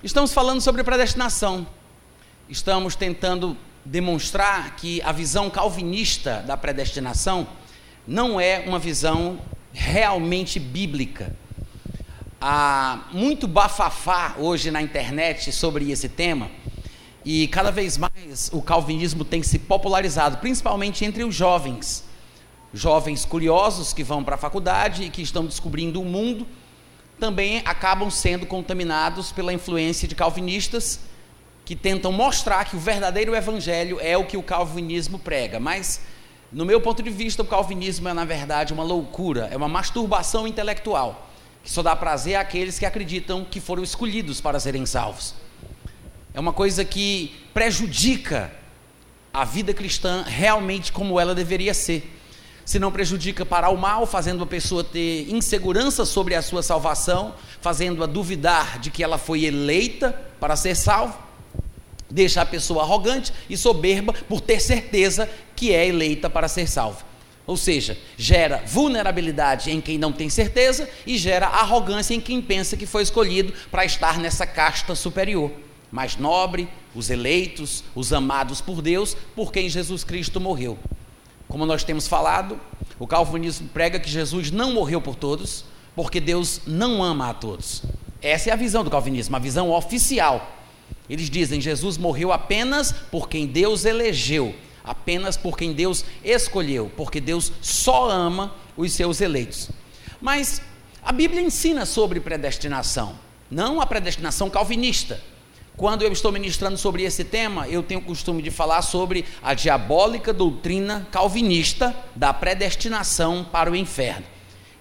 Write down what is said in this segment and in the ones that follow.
Estamos falando sobre predestinação. Estamos tentando demonstrar que a visão calvinista da predestinação não é uma visão realmente bíblica. Há muito bafafá hoje na internet sobre esse tema e cada vez mais o calvinismo tem se popularizado, principalmente entre os jovens. Jovens curiosos que vão para a faculdade e que estão descobrindo o mundo também acabam sendo contaminados pela influência de calvinistas que tentam mostrar que o verdadeiro evangelho é o que o calvinismo prega. Mas, no meu ponto de vista, o calvinismo é, na verdade, uma loucura, é uma masturbação intelectual, que só dá prazer àqueles que acreditam que foram escolhidos para serem salvos. É uma coisa que prejudica a vida cristã realmente como ela deveria ser se não prejudica para o mal, fazendo a pessoa ter insegurança sobre a sua salvação, fazendo-a duvidar de que ela foi eleita para ser salva, deixa a pessoa arrogante e soberba por ter certeza que é eleita para ser salva. Ou seja, gera vulnerabilidade em quem não tem certeza e gera arrogância em quem pensa que foi escolhido para estar nessa casta superior, mais nobre, os eleitos, os amados por Deus, por quem Jesus Cristo morreu. Como nós temos falado, o calvinismo prega que Jesus não morreu por todos, porque Deus não ama a todos. Essa é a visão do calvinismo, a visão oficial. Eles dizem: Jesus morreu apenas por quem Deus elegeu, apenas por quem Deus escolheu, porque Deus só ama os seus eleitos. Mas a Bíblia ensina sobre predestinação, não a predestinação calvinista. Quando eu estou ministrando sobre esse tema, eu tenho o costume de falar sobre a diabólica doutrina calvinista da predestinação para o inferno.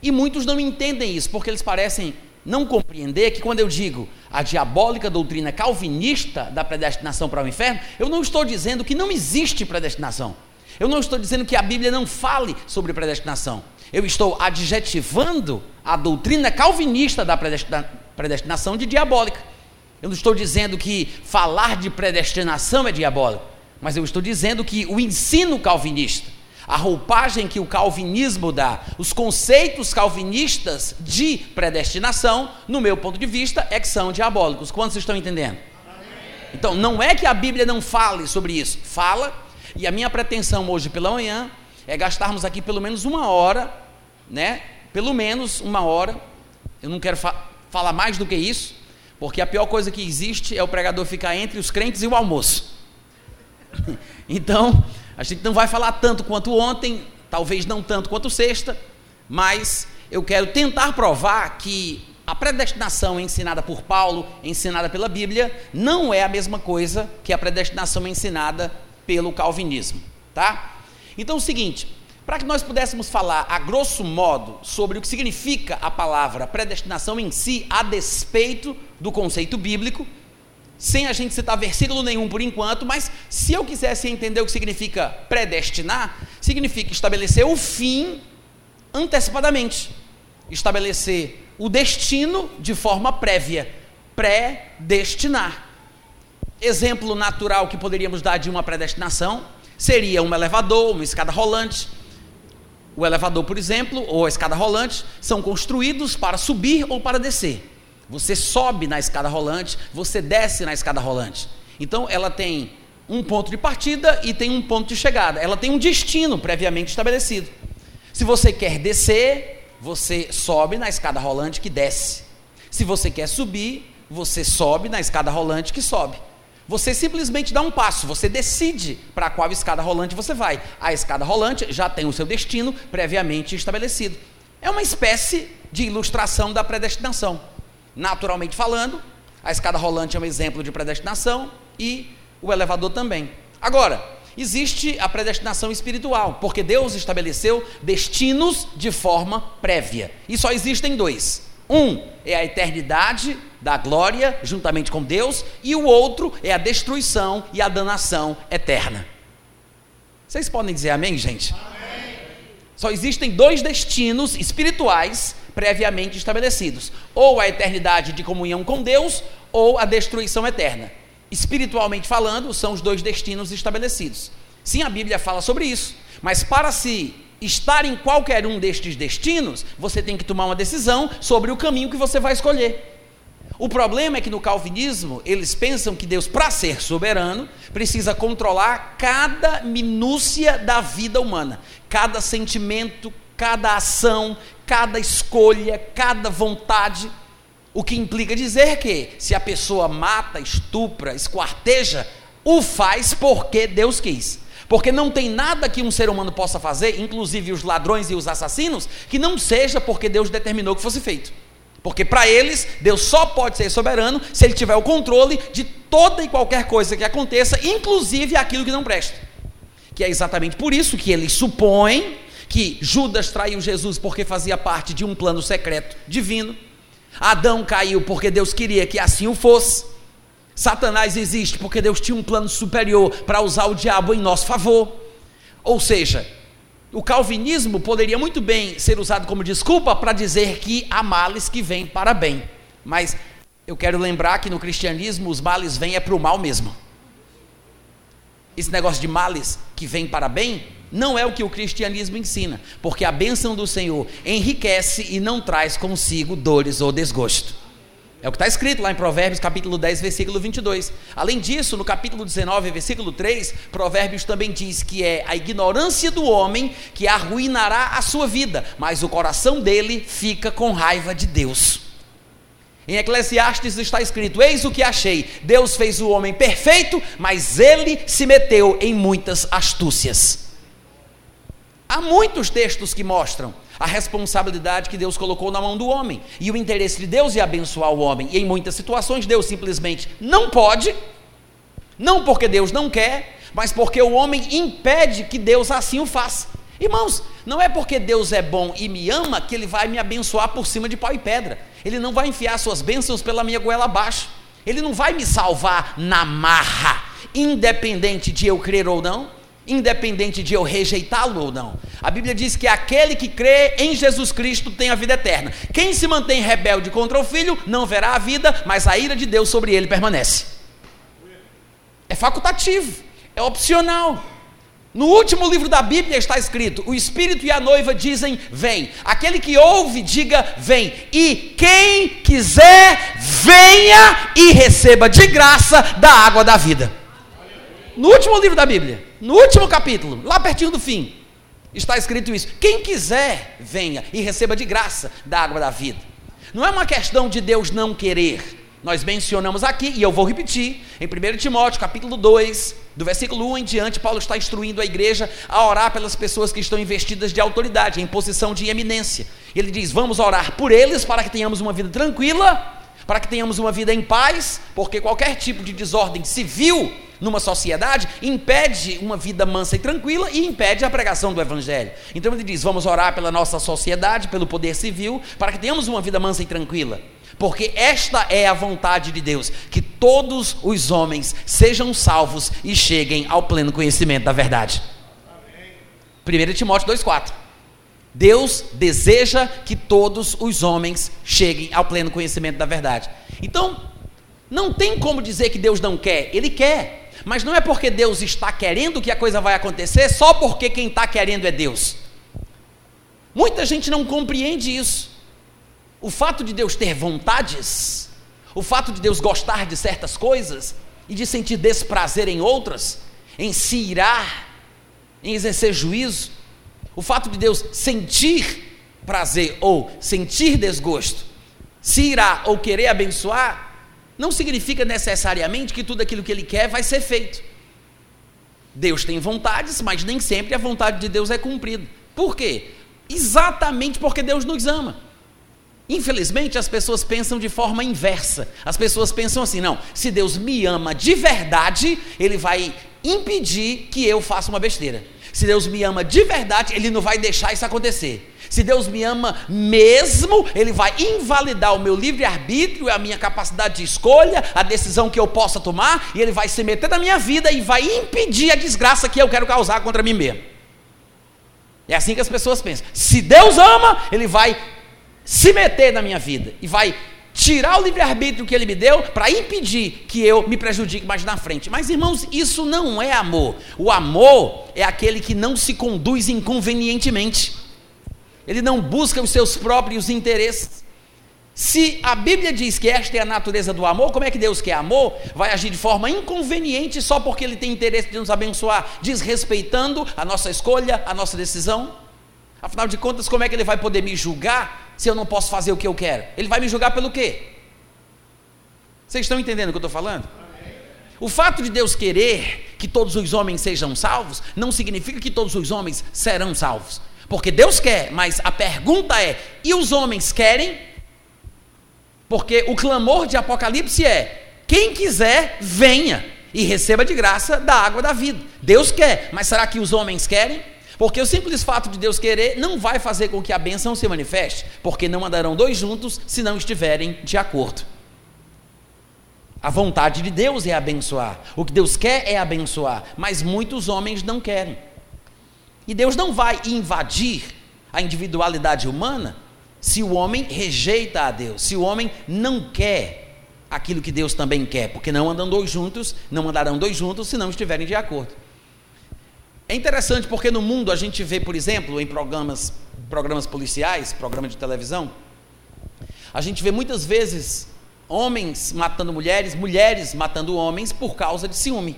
E muitos não entendem isso, porque eles parecem não compreender que quando eu digo a diabólica doutrina calvinista da predestinação para o inferno, eu não estou dizendo que não existe predestinação. Eu não estou dizendo que a Bíblia não fale sobre predestinação. Eu estou adjetivando a doutrina calvinista da predestinação de diabólica. Eu não estou dizendo que falar de predestinação é diabólico, mas eu estou dizendo que o ensino calvinista, a roupagem que o calvinismo dá, os conceitos calvinistas de predestinação, no meu ponto de vista, é que são diabólicos. Quantos estão entendendo? Então, não é que a Bíblia não fale sobre isso, fala, e a minha pretensão hoje pela manhã é gastarmos aqui pelo menos uma hora, né? Pelo menos uma hora, eu não quero fa falar mais do que isso, porque a pior coisa que existe é o pregador ficar entre os crentes e o almoço. Então, a gente não vai falar tanto quanto ontem, talvez não tanto quanto sexta, mas eu quero tentar provar que a predestinação ensinada por Paulo, ensinada pela Bíblia, não é a mesma coisa que a predestinação ensinada pelo calvinismo, tá? Então é o seguinte, para que nós pudéssemos falar a grosso modo sobre o que significa a palavra predestinação em si, a despeito do conceito bíblico, sem a gente citar versículo nenhum por enquanto, mas se eu quisesse entender o que significa predestinar, significa estabelecer o fim antecipadamente, estabelecer o destino de forma prévia, predestinar. Exemplo natural que poderíamos dar de uma predestinação seria um elevador, uma escada rolante o elevador, por exemplo, ou a escada rolante, são construídos para subir ou para descer. Você sobe na escada rolante, você desce na escada rolante. Então, ela tem um ponto de partida e tem um ponto de chegada. Ela tem um destino previamente estabelecido. Se você quer descer, você sobe na escada rolante que desce. Se você quer subir, você sobe na escada rolante que sobe. Você simplesmente dá um passo, você decide para qual escada rolante você vai. A escada rolante já tem o seu destino previamente estabelecido. É uma espécie de ilustração da predestinação. Naturalmente falando, a escada rolante é um exemplo de predestinação e o elevador também. Agora, existe a predestinação espiritual, porque Deus estabeleceu destinos de forma prévia. E só existem dois: um é a eternidade da glória juntamente com Deus, e o outro é a destruição e a danação eterna. Vocês podem dizer amém, gente? Amém. Só existem dois destinos espirituais previamente estabelecidos: ou a eternidade de comunhão com Deus, ou a destruição eterna. Espiritualmente falando, são os dois destinos estabelecidos. Sim, a Bíblia fala sobre isso, mas para se estar em qualquer um destes destinos, você tem que tomar uma decisão sobre o caminho que você vai escolher. O problema é que no calvinismo, eles pensam que Deus, para ser soberano, precisa controlar cada minúcia da vida humana, cada sentimento, cada ação, cada escolha, cada vontade. O que implica dizer que, se a pessoa mata, estupra, esquarteja, o faz porque Deus quis. Porque não tem nada que um ser humano possa fazer, inclusive os ladrões e os assassinos, que não seja porque Deus determinou que fosse feito. Porque para eles, Deus só pode ser soberano se ele tiver o controle de toda e qualquer coisa que aconteça, inclusive aquilo que não presta. Que é exatamente por isso que eles supõem que Judas traiu Jesus porque fazia parte de um plano secreto divino. Adão caiu porque Deus queria que assim o fosse. Satanás existe porque Deus tinha um plano superior para usar o diabo em nosso favor. Ou seja, o calvinismo poderia muito bem ser usado como desculpa para dizer que há males que vêm para bem. Mas eu quero lembrar que no cristianismo os males vêm é para o mal mesmo. Esse negócio de males que vêm para bem não é o que o cristianismo ensina, porque a bênção do Senhor enriquece e não traz consigo dores ou desgosto. É o que está escrito lá em Provérbios capítulo 10, versículo 22. Além disso, no capítulo 19, versículo 3, Provérbios também diz que é a ignorância do homem que arruinará a sua vida, mas o coração dele fica com raiva de Deus. Em Eclesiastes está escrito: Eis o que achei, Deus fez o homem perfeito, mas ele se meteu em muitas astúcias. Há muitos textos que mostram a responsabilidade que Deus colocou na mão do homem. E o interesse de Deus é abençoar o homem. E em muitas situações Deus simplesmente não pode, não porque Deus não quer, mas porque o homem impede que Deus assim o faça. Irmãos, não é porque Deus é bom e me ama que Ele vai me abençoar por cima de pau e pedra. Ele não vai enfiar suas bênçãos pela minha goela abaixo. Ele não vai me salvar na marra, independente de eu crer ou não independente de eu rejeitá-lo ou não. A Bíblia diz que aquele que crê em Jesus Cristo tem a vida eterna. Quem se mantém rebelde contra o filho não verá a vida, mas a ira de Deus sobre ele permanece. É facultativo, é opcional. No último livro da Bíblia está escrito: o Espírito e a noiva dizem: Vem. Aquele que ouve, diga: Vem. E quem quiser, venha e receba de graça da água da vida. No último livro da Bíblia. No último capítulo, lá pertinho do fim, está escrito isso: quem quiser, venha e receba de graça da água da vida. Não é uma questão de Deus não querer. Nós mencionamos aqui, e eu vou repetir, em 1 Timóteo, capítulo 2, do versículo 1 em diante, Paulo está instruindo a igreja a orar pelas pessoas que estão investidas de autoridade, em posição de eminência. Ele diz: Vamos orar por eles para que tenhamos uma vida tranquila, para que tenhamos uma vida em paz, porque qualquer tipo de desordem civil numa sociedade impede uma vida mansa e tranquila e impede a pregação do evangelho. Então ele diz: vamos orar pela nossa sociedade, pelo poder civil, para que tenhamos uma vida mansa e tranquila. Porque esta é a vontade de Deus, que todos os homens sejam salvos e cheguem ao pleno conhecimento da verdade. 1 Timóteo 2,4 Deus deseja que todos os homens cheguem ao pleno conhecimento da verdade. Então, não tem como dizer que Deus não quer, Ele quer. Mas não é porque Deus está querendo que a coisa vai acontecer, só porque quem está querendo é Deus. Muita gente não compreende isso. O fato de Deus ter vontades, o fato de Deus gostar de certas coisas e de sentir desprazer em outras, em se irar, em exercer juízo, o fato de Deus sentir prazer ou sentir desgosto, se irá ou querer abençoar, não significa necessariamente que tudo aquilo que ele quer vai ser feito. Deus tem vontades, mas nem sempre a vontade de Deus é cumprida. Por quê? Exatamente porque Deus nos ama. Infelizmente, as pessoas pensam de forma inversa. As pessoas pensam assim: não, se Deus me ama de verdade, Ele vai impedir que eu faça uma besteira. Se Deus me ama de verdade, Ele não vai deixar isso acontecer. Se Deus me ama mesmo, Ele vai invalidar o meu livre-arbítrio, a minha capacidade de escolha, a decisão que eu possa tomar, e Ele vai se meter na minha vida e vai impedir a desgraça que eu quero causar contra mim mesmo. É assim que as pessoas pensam. Se Deus ama, Ele vai se meter na minha vida e vai tirar o livre-arbítrio que Ele me deu para impedir que eu me prejudique mais na frente. Mas, irmãos, isso não é amor. O amor é aquele que não se conduz inconvenientemente ele não busca os seus próprios interesses. Se a Bíblia diz que esta é a natureza do amor, como é que Deus, que é amor, vai agir de forma inconveniente só porque Ele tem interesse de nos abençoar, desrespeitando a nossa escolha, a nossa decisão? Afinal de contas, como é que Ele vai poder me julgar se eu não posso fazer o que eu quero? Ele vai me julgar pelo quê? Vocês estão entendendo o que eu estou falando? O fato de Deus querer que todos os homens sejam salvos, não significa que todos os homens serão salvos. Porque Deus quer, mas a pergunta é: e os homens querem? Porque o clamor de Apocalipse é: quem quiser, venha e receba de graça da água da vida. Deus quer, mas será que os homens querem? Porque o simples fato de Deus querer não vai fazer com que a bênção se manifeste, porque não andarão dois juntos se não estiverem de acordo. A vontade de Deus é abençoar, o que Deus quer é abençoar, mas muitos homens não querem. E Deus não vai invadir a individualidade humana se o homem rejeita a Deus, se o homem não quer aquilo que Deus também quer, porque não andam dois juntos, não andarão dois juntos se não estiverem de acordo. É interessante porque no mundo a gente vê, por exemplo, em programas, programas policiais, programas de televisão, a gente vê muitas vezes homens matando mulheres, mulheres matando homens por causa de ciúme.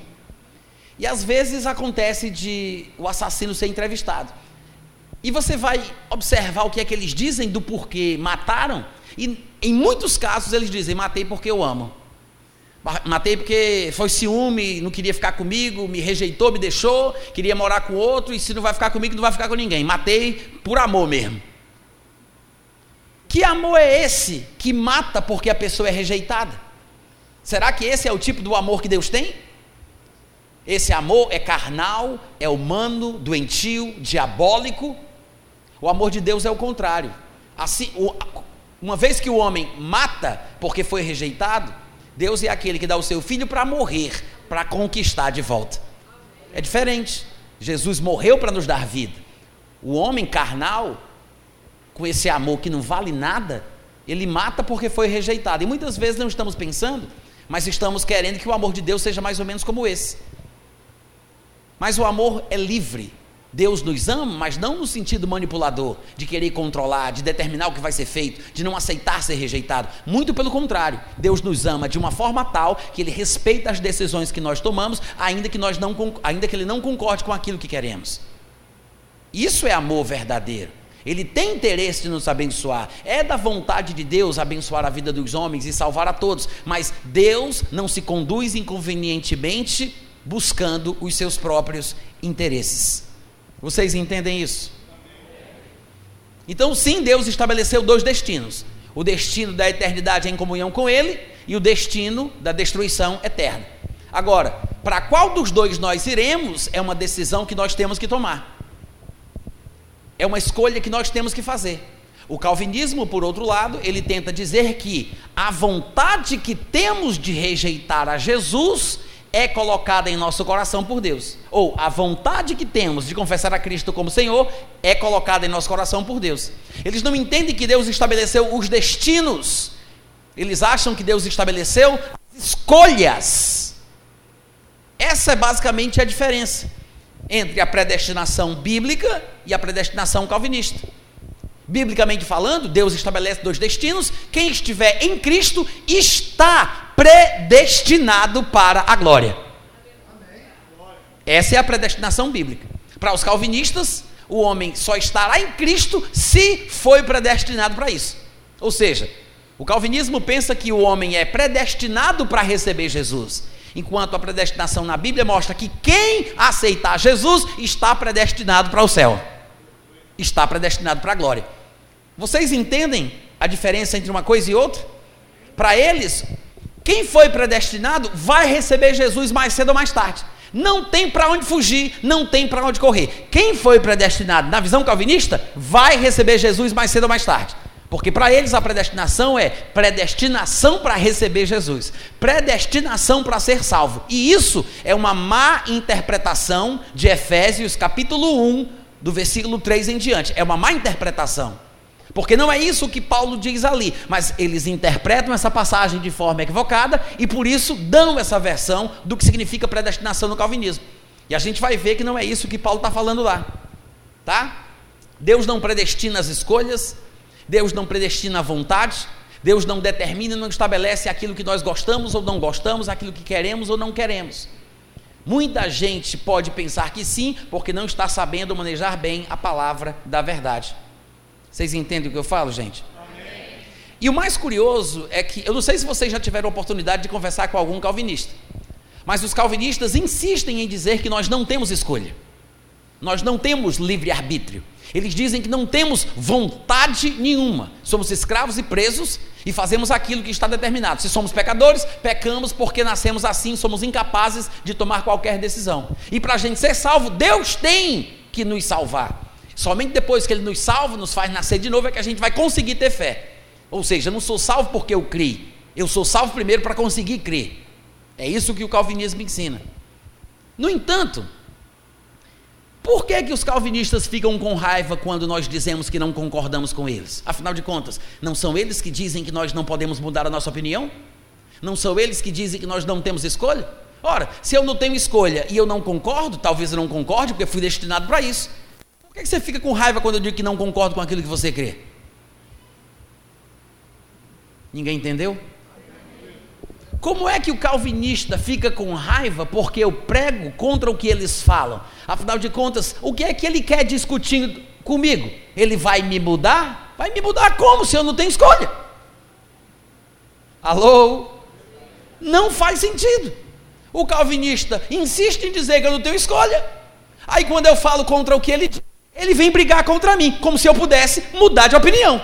E às vezes acontece de o assassino ser entrevistado. E você vai observar o que é que eles dizem do porquê mataram, e em muitos casos eles dizem: matei porque eu amo. Matei porque foi ciúme, não queria ficar comigo, me rejeitou, me deixou, queria morar com outro, e se não vai ficar comigo, não vai ficar com ninguém. Matei por amor mesmo. Que amor é esse que mata porque a pessoa é rejeitada? Será que esse é o tipo do amor que Deus tem? Esse amor é carnal, é humano, doentio, diabólico, o amor de Deus é o contrário. Assim, uma vez que o homem mata porque foi rejeitado, Deus é aquele que dá o seu filho para morrer, para conquistar de volta. É diferente. Jesus morreu para nos dar vida. O homem carnal, com esse amor que não vale nada, ele mata porque foi rejeitado. E muitas vezes não estamos pensando, mas estamos querendo que o amor de Deus seja mais ou menos como esse. Mas o amor é livre. Deus nos ama, mas não no sentido manipulador, de querer controlar, de determinar o que vai ser feito, de não aceitar ser rejeitado. Muito pelo contrário, Deus nos ama de uma forma tal que Ele respeita as decisões que nós tomamos, ainda que, nós não, ainda que Ele não concorde com aquilo que queremos. Isso é amor verdadeiro. Ele tem interesse de nos abençoar. É da vontade de Deus abençoar a vida dos homens e salvar a todos. Mas Deus não se conduz inconvenientemente buscando os seus próprios interesses. Vocês entendem isso? Então, sim, Deus estabeleceu dois destinos: o destino da eternidade em comunhão com Ele e o destino da destruição eterna. Agora, para qual dos dois nós iremos é uma decisão que nós temos que tomar. É uma escolha que nós temos que fazer. O calvinismo, por outro lado, ele tenta dizer que a vontade que temos de rejeitar a Jesus é colocada em nosso coração por Deus. Ou a vontade que temos de confessar a Cristo como Senhor é colocada em nosso coração por Deus. Eles não entendem que Deus estabeleceu os destinos. Eles acham que Deus estabeleceu as escolhas. Essa é basicamente a diferença entre a predestinação bíblica e a predestinação calvinista. Biblicamente falando, Deus estabelece dois destinos. Quem estiver em Cristo está predestinado para a glória. Essa é a predestinação bíblica. Para os calvinistas, o homem só estará em Cristo se foi predestinado para isso. Ou seja, o calvinismo pensa que o homem é predestinado para receber Jesus, enquanto a predestinação na Bíblia mostra que quem aceitar Jesus está predestinado para o céu, está predestinado para a glória. Vocês entendem a diferença entre uma coisa e outra? Para eles, quem foi predestinado vai receber Jesus mais cedo ou mais tarde. Não tem para onde fugir, não tem para onde correr. Quem foi predestinado na visão calvinista vai receber Jesus mais cedo ou mais tarde. Porque para eles a predestinação é predestinação para receber Jesus, predestinação para ser salvo. E isso é uma má interpretação de Efésios capítulo 1, do versículo 3 em diante. É uma má interpretação. Porque não é isso que Paulo diz ali, mas eles interpretam essa passagem de forma equivocada e por isso dão essa versão do que significa predestinação no calvinismo. E a gente vai ver que não é isso que Paulo está falando lá, tá? Deus não predestina as escolhas, Deus não predestina a vontade, Deus não determina, não estabelece aquilo que nós gostamos ou não gostamos, aquilo que queremos ou não queremos. Muita gente pode pensar que sim, porque não está sabendo manejar bem a palavra da verdade. Vocês entendem o que eu falo, gente? Amém. E o mais curioso é que, eu não sei se vocês já tiveram oportunidade de conversar com algum calvinista, mas os calvinistas insistem em dizer que nós não temos escolha, nós não temos livre-arbítrio. Eles dizem que não temos vontade nenhuma, somos escravos e presos e fazemos aquilo que está determinado. Se somos pecadores, pecamos porque nascemos assim, somos incapazes de tomar qualquer decisão. E para a gente ser salvo, Deus tem que nos salvar. Somente depois que Ele nos salva, nos faz nascer de novo, é que a gente vai conseguir ter fé. Ou seja, eu não sou salvo porque eu criei, eu sou salvo primeiro para conseguir crer. É isso que o calvinismo ensina. No entanto, por que, que os calvinistas ficam com raiva quando nós dizemos que não concordamos com eles? Afinal de contas, não são eles que dizem que nós não podemos mudar a nossa opinião? Não são eles que dizem que nós não temos escolha? Ora, se eu não tenho escolha e eu não concordo, talvez eu não concorde, porque fui destinado para isso. Que, você fica com raiva quando eu digo que não concordo com aquilo que você crê? Ninguém entendeu? Como é que o calvinista fica com raiva porque eu prego contra o que eles falam? Afinal de contas, o que é que ele quer discutir comigo? Ele vai me mudar? Vai me mudar como se eu não tenho escolha? Alô? Não faz sentido. O calvinista insiste em dizer que eu não tenho escolha. Aí quando eu falo contra o que ele diz, ele vem brigar contra mim, como se eu pudesse mudar de opinião.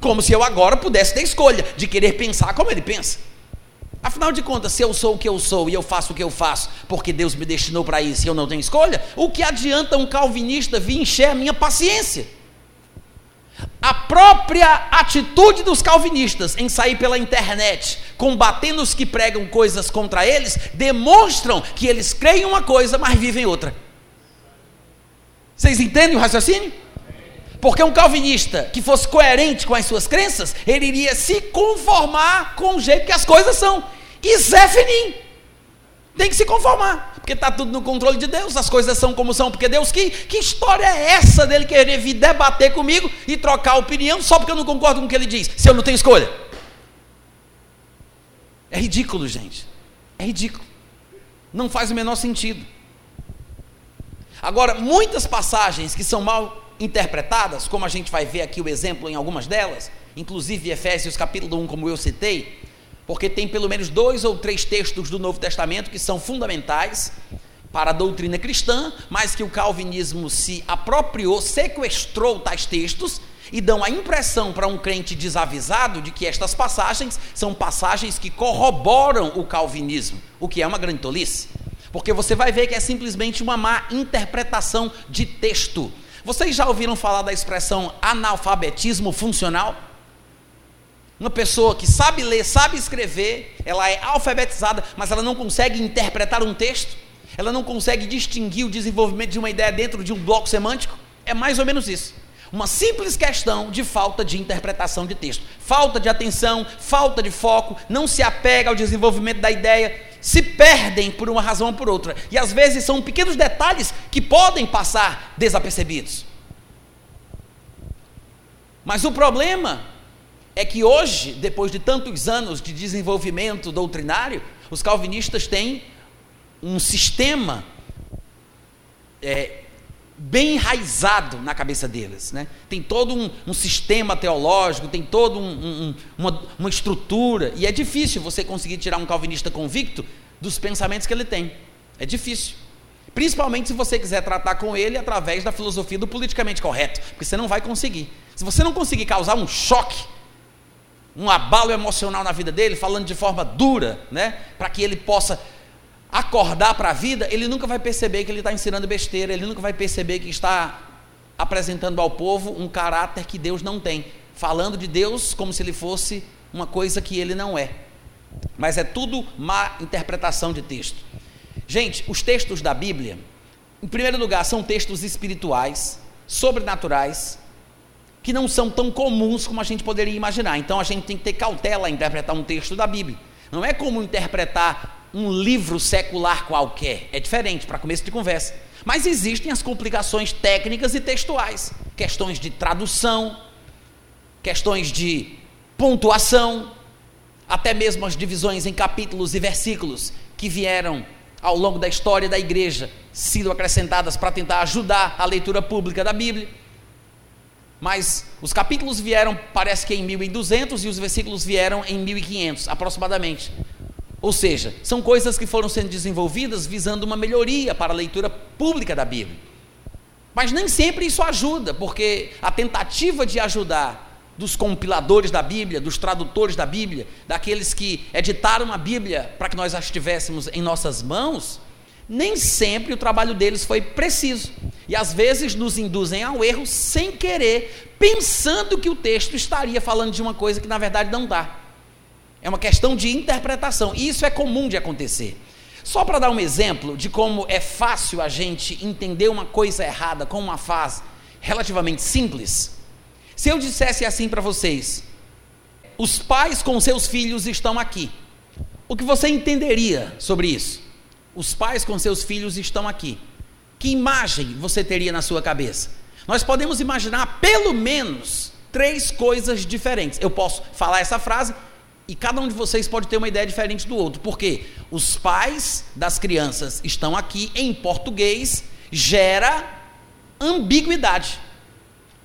Como se eu agora pudesse ter escolha de querer pensar como ele pensa. Afinal de contas, se eu sou o que eu sou e eu faço o que eu faço porque Deus me destinou para isso e eu não tenho escolha, o que adianta um calvinista vir encher a minha paciência? A própria atitude dos calvinistas em sair pela internet combatendo os que pregam coisas contra eles demonstram que eles creem uma coisa, mas vivem outra. Vocês entendem o raciocínio? Porque um calvinista que fosse coerente com as suas crenças, ele iria se conformar com o jeito que as coisas são. E Zé Finim tem que se conformar, porque está tudo no controle de Deus, as coisas são como são, porque Deus, que, que história é essa dele querer vir debater comigo e trocar opinião só porque eu não concordo com o que ele diz, se eu não tenho escolha? É ridículo, gente. É ridículo. Não faz o menor sentido. Agora, muitas passagens que são mal interpretadas, como a gente vai ver aqui o exemplo em algumas delas, inclusive Efésios capítulo 1, como eu citei, porque tem pelo menos dois ou três textos do Novo Testamento que são fundamentais para a doutrina cristã, mas que o calvinismo se apropriou, sequestrou tais textos e dão a impressão para um crente desavisado de que estas passagens são passagens que corroboram o calvinismo, o que é uma grande tolice. Porque você vai ver que é simplesmente uma má interpretação de texto. Vocês já ouviram falar da expressão analfabetismo funcional? Uma pessoa que sabe ler, sabe escrever, ela é alfabetizada, mas ela não consegue interpretar um texto, ela não consegue distinguir o desenvolvimento de uma ideia dentro de um bloco semântico. É mais ou menos isso. Uma simples questão de falta de interpretação de texto, falta de atenção, falta de foco, não se apega ao desenvolvimento da ideia, se perdem por uma razão ou por outra. E às vezes são pequenos detalhes que podem passar desapercebidos. Mas o problema é que hoje, depois de tantos anos de desenvolvimento doutrinário, os calvinistas têm um sistema é, bem enraizado na cabeça deles. Né? Tem todo um, um sistema teológico, tem toda um, um, uma, uma estrutura, e é difícil você conseguir tirar um calvinista convicto dos pensamentos que ele tem. É difícil. Principalmente se você quiser tratar com ele através da filosofia do politicamente correto, porque você não vai conseguir. Se você não conseguir causar um choque, um abalo emocional na vida dele, falando de forma dura, né, para que ele possa acordar para a vida, ele nunca vai perceber que ele está ensinando besteira, ele nunca vai perceber que está apresentando ao povo um caráter que Deus não tem, falando de Deus como se ele fosse uma coisa que ele não é. Mas é tudo má interpretação de texto. Gente, os textos da Bíblia, em primeiro lugar, são textos espirituais, sobrenaturais, que não são tão comuns como a gente poderia imaginar. Então a gente tem que ter cautela em interpretar um texto da Bíblia. Não é como interpretar um livro secular qualquer. É diferente para começo de conversa. Mas existem as complicações técnicas e textuais, questões de tradução, questões de pontuação, até mesmo as divisões em capítulos e versículos que vieram ao longo da história da igreja, sido acrescentadas para tentar ajudar a leitura pública da Bíblia. Mas os capítulos vieram, parece que em 1200 e os versículos vieram em 1500, aproximadamente. Ou seja, são coisas que foram sendo desenvolvidas visando uma melhoria para a leitura pública da Bíblia. Mas nem sempre isso ajuda, porque a tentativa de ajudar dos compiladores da Bíblia, dos tradutores da Bíblia, daqueles que editaram a Bíblia para que nós a tivéssemos em nossas mãos, nem sempre o trabalho deles foi preciso. E às vezes nos induzem ao erro sem querer, pensando que o texto estaria falando de uma coisa que na verdade não dá. É uma questão de interpretação, e isso é comum de acontecer. Só para dar um exemplo de como é fácil a gente entender uma coisa errada com uma frase relativamente simples, se eu dissesse assim para vocês: os pais com seus filhos estão aqui, o que você entenderia sobre isso? Os pais com seus filhos estão aqui. Que imagem você teria na sua cabeça? Nós podemos imaginar pelo menos três coisas diferentes. Eu posso falar essa frase e cada um de vocês pode ter uma ideia diferente do outro, porque os pais das crianças estão aqui em português gera ambiguidade.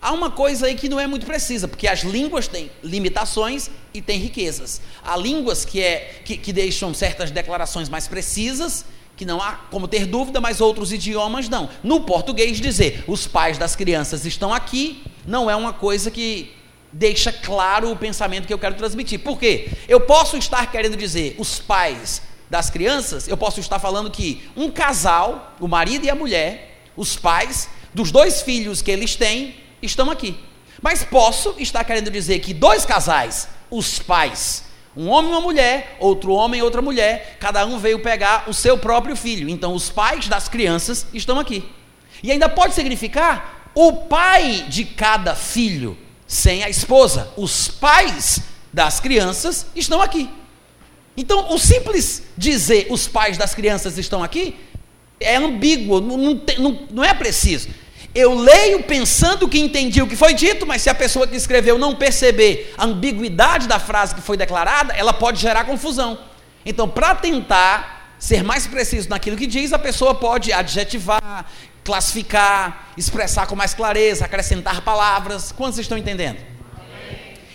Há uma coisa aí que não é muito precisa, porque as línguas têm limitações e têm riquezas. Há línguas que, é, que, que deixam certas declarações mais precisas, que não há como ter dúvida, mas outros idiomas não. No português, dizer os pais das crianças estão aqui não é uma coisa que deixa claro o pensamento que eu quero transmitir. Por quê? Eu posso estar querendo dizer os pais das crianças, eu posso estar falando que um casal, o marido e a mulher, os pais dos dois filhos que eles têm, estão aqui. Mas posso estar querendo dizer que dois casais, os pais, um homem e uma mulher, outro homem e outra mulher, cada um veio pegar o seu próprio filho. Então os pais das crianças estão aqui. E ainda pode significar o pai de cada filho, sem a esposa. Os pais das crianças estão aqui. Então, o simples dizer os pais das crianças estão aqui é ambíguo, não, não, não é preciso eu leio pensando que entendi o que foi dito, mas se a pessoa que escreveu não perceber a ambiguidade da frase que foi declarada, ela pode gerar confusão. Então, para tentar ser mais preciso naquilo que diz, a pessoa pode adjetivar, classificar, expressar com mais clareza, acrescentar palavras. Quantos estão entendendo?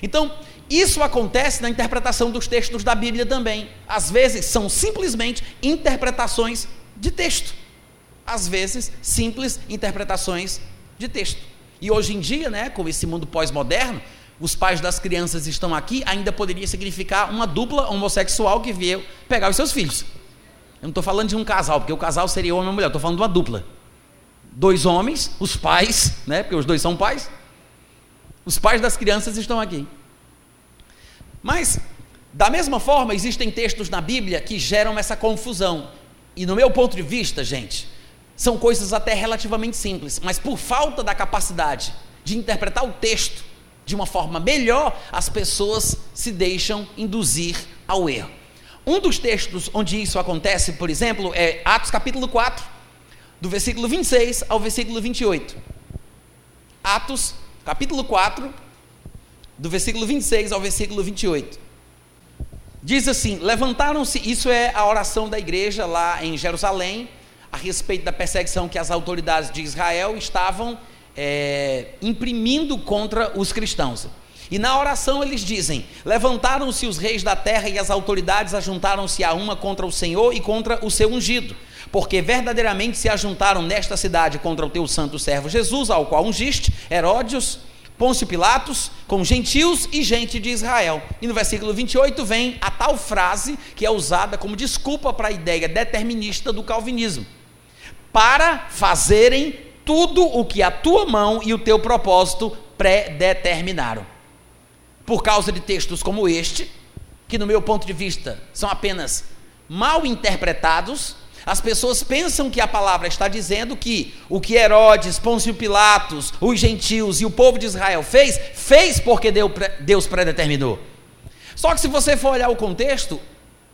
Então, isso acontece na interpretação dos textos da Bíblia também. Às vezes são simplesmente interpretações de texto às vezes, simples interpretações de texto. E hoje em dia, né, com esse mundo pós-moderno, os pais das crianças estão aqui, ainda poderia significar uma dupla homossexual que veio pegar os seus filhos. Eu não estou falando de um casal, porque o casal seria homem e mulher, estou falando de uma dupla. Dois homens, os pais, né, porque os dois são pais, os pais das crianças estão aqui. Mas, da mesma forma, existem textos na Bíblia que geram essa confusão. E no meu ponto de vista, gente, são coisas até relativamente simples, mas por falta da capacidade de interpretar o texto de uma forma melhor, as pessoas se deixam induzir ao erro. Um dos textos onde isso acontece, por exemplo, é Atos capítulo 4, do versículo 26 ao versículo 28. Atos capítulo 4, do versículo 26 ao versículo 28. Diz assim: Levantaram-se, isso é a oração da igreja lá em Jerusalém, a respeito da perseguição que as autoridades de Israel estavam é, imprimindo contra os cristãos. E na oração eles dizem: Levantaram-se os reis da terra e as autoridades ajuntaram-se a uma contra o Senhor e contra o seu ungido, porque verdadeiramente se ajuntaram nesta cidade contra o teu santo servo Jesus, ao qual ungiste, Herodes, Pôncio Pilatos, com gentios e gente de Israel. E no versículo 28 vem a tal frase que é usada como desculpa para a ideia determinista do calvinismo para fazerem tudo o que a tua mão e o teu propósito predeterminaram. Por causa de textos como este, que no meu ponto de vista são apenas mal interpretados, as pessoas pensam que a palavra está dizendo que o que Herodes, Pôncio Pilatos, os gentios e o povo de Israel fez, fez porque Deus predeterminou. Só que se você for olhar o contexto,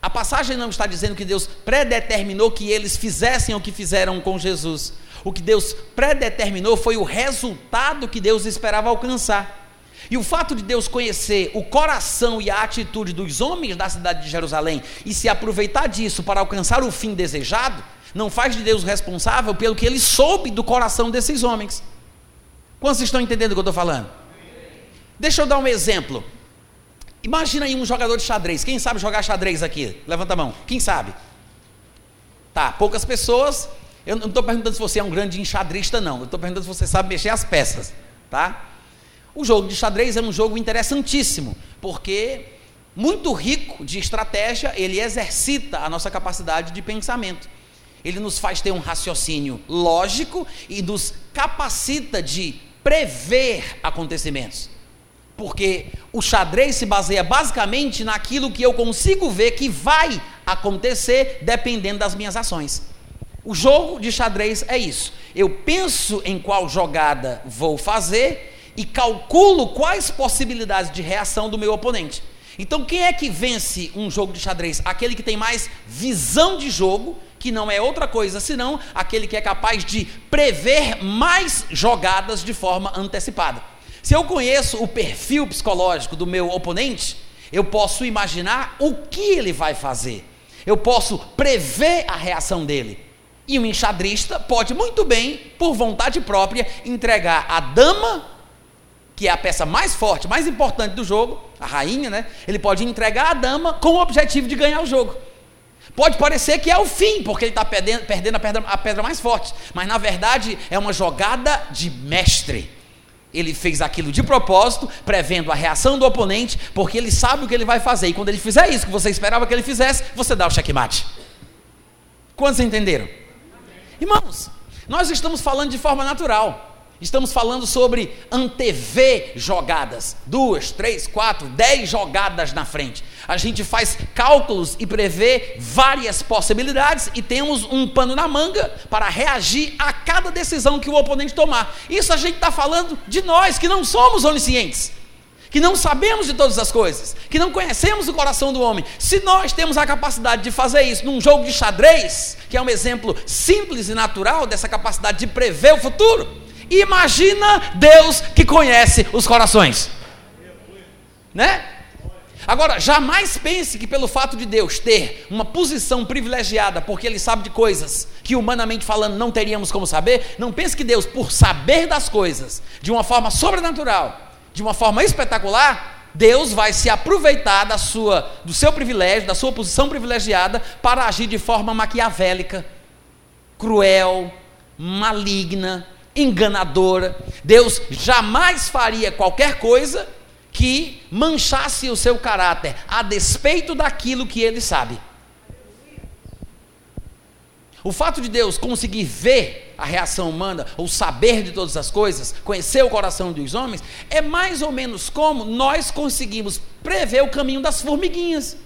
a passagem não está dizendo que Deus predeterminou que eles fizessem o que fizeram com Jesus. O que Deus predeterminou foi o resultado que Deus esperava alcançar. E o fato de Deus conhecer o coração e a atitude dos homens da cidade de Jerusalém e se aproveitar disso para alcançar o fim desejado, não faz de Deus responsável pelo que ele soube do coração desses homens. Quantos estão entendendo o que eu estou falando? Deixa eu dar um exemplo. Imagina aí um jogador de xadrez. Quem sabe jogar xadrez aqui? Levanta a mão. Quem sabe? Tá, poucas pessoas. Eu não estou perguntando se você é um grande enxadrista, não. Eu estou perguntando se você sabe mexer as peças, tá? O jogo de xadrez é um jogo interessantíssimo, porque muito rico de estratégia, ele exercita a nossa capacidade de pensamento. Ele nos faz ter um raciocínio lógico e nos capacita de prever acontecimentos. Porque o xadrez se baseia basicamente naquilo que eu consigo ver que vai acontecer dependendo das minhas ações. O jogo de xadrez é isso. Eu penso em qual jogada vou fazer e calculo quais possibilidades de reação do meu oponente. Então, quem é que vence um jogo de xadrez? Aquele que tem mais visão de jogo, que não é outra coisa senão aquele que é capaz de prever mais jogadas de forma antecipada. Se eu conheço o perfil psicológico do meu oponente, eu posso imaginar o que ele vai fazer. Eu posso prever a reação dele. E um enxadrista pode muito bem, por vontade própria, entregar a dama que é a peça mais forte, mais importante do jogo, a rainha, né? Ele pode entregar a dama com o objetivo de ganhar o jogo. Pode parecer que é o fim, porque ele está perdendo, perdendo a, pedra, a pedra mais forte, mas na verdade é uma jogada de mestre. Ele fez aquilo de propósito, prevendo a reação do oponente, porque ele sabe o que ele vai fazer. E quando ele fizer isso que você esperava que ele fizesse, você dá o checkmate. Quantos entenderam? Irmãos, nós estamos falando de forma natural. Estamos falando sobre antever jogadas, duas, três, quatro, dez jogadas na frente. A gente faz cálculos e prevê várias possibilidades e temos um pano na manga para reagir a cada decisão que o oponente tomar. Isso a gente está falando de nós que não somos oniscientes, que não sabemos de todas as coisas, que não conhecemos o coração do homem. Se nós temos a capacidade de fazer isso num jogo de xadrez, que é um exemplo simples e natural dessa capacidade de prever o futuro Imagina Deus que conhece os corações. Né? Agora, jamais pense que pelo fato de Deus ter uma posição privilegiada, porque Ele sabe de coisas que humanamente falando não teríamos como saber, não pense que Deus, por saber das coisas de uma forma sobrenatural, de uma forma espetacular, Deus vai se aproveitar da sua, do seu privilégio, da sua posição privilegiada, para agir de forma maquiavélica, cruel, maligna, enganadora. Deus jamais faria qualquer coisa que manchasse o seu caráter, a despeito daquilo que ele sabe. O fato de Deus conseguir ver a reação humana, ou saber de todas as coisas, conhecer o coração dos homens, é mais ou menos como nós conseguimos prever o caminho das formiguinhas,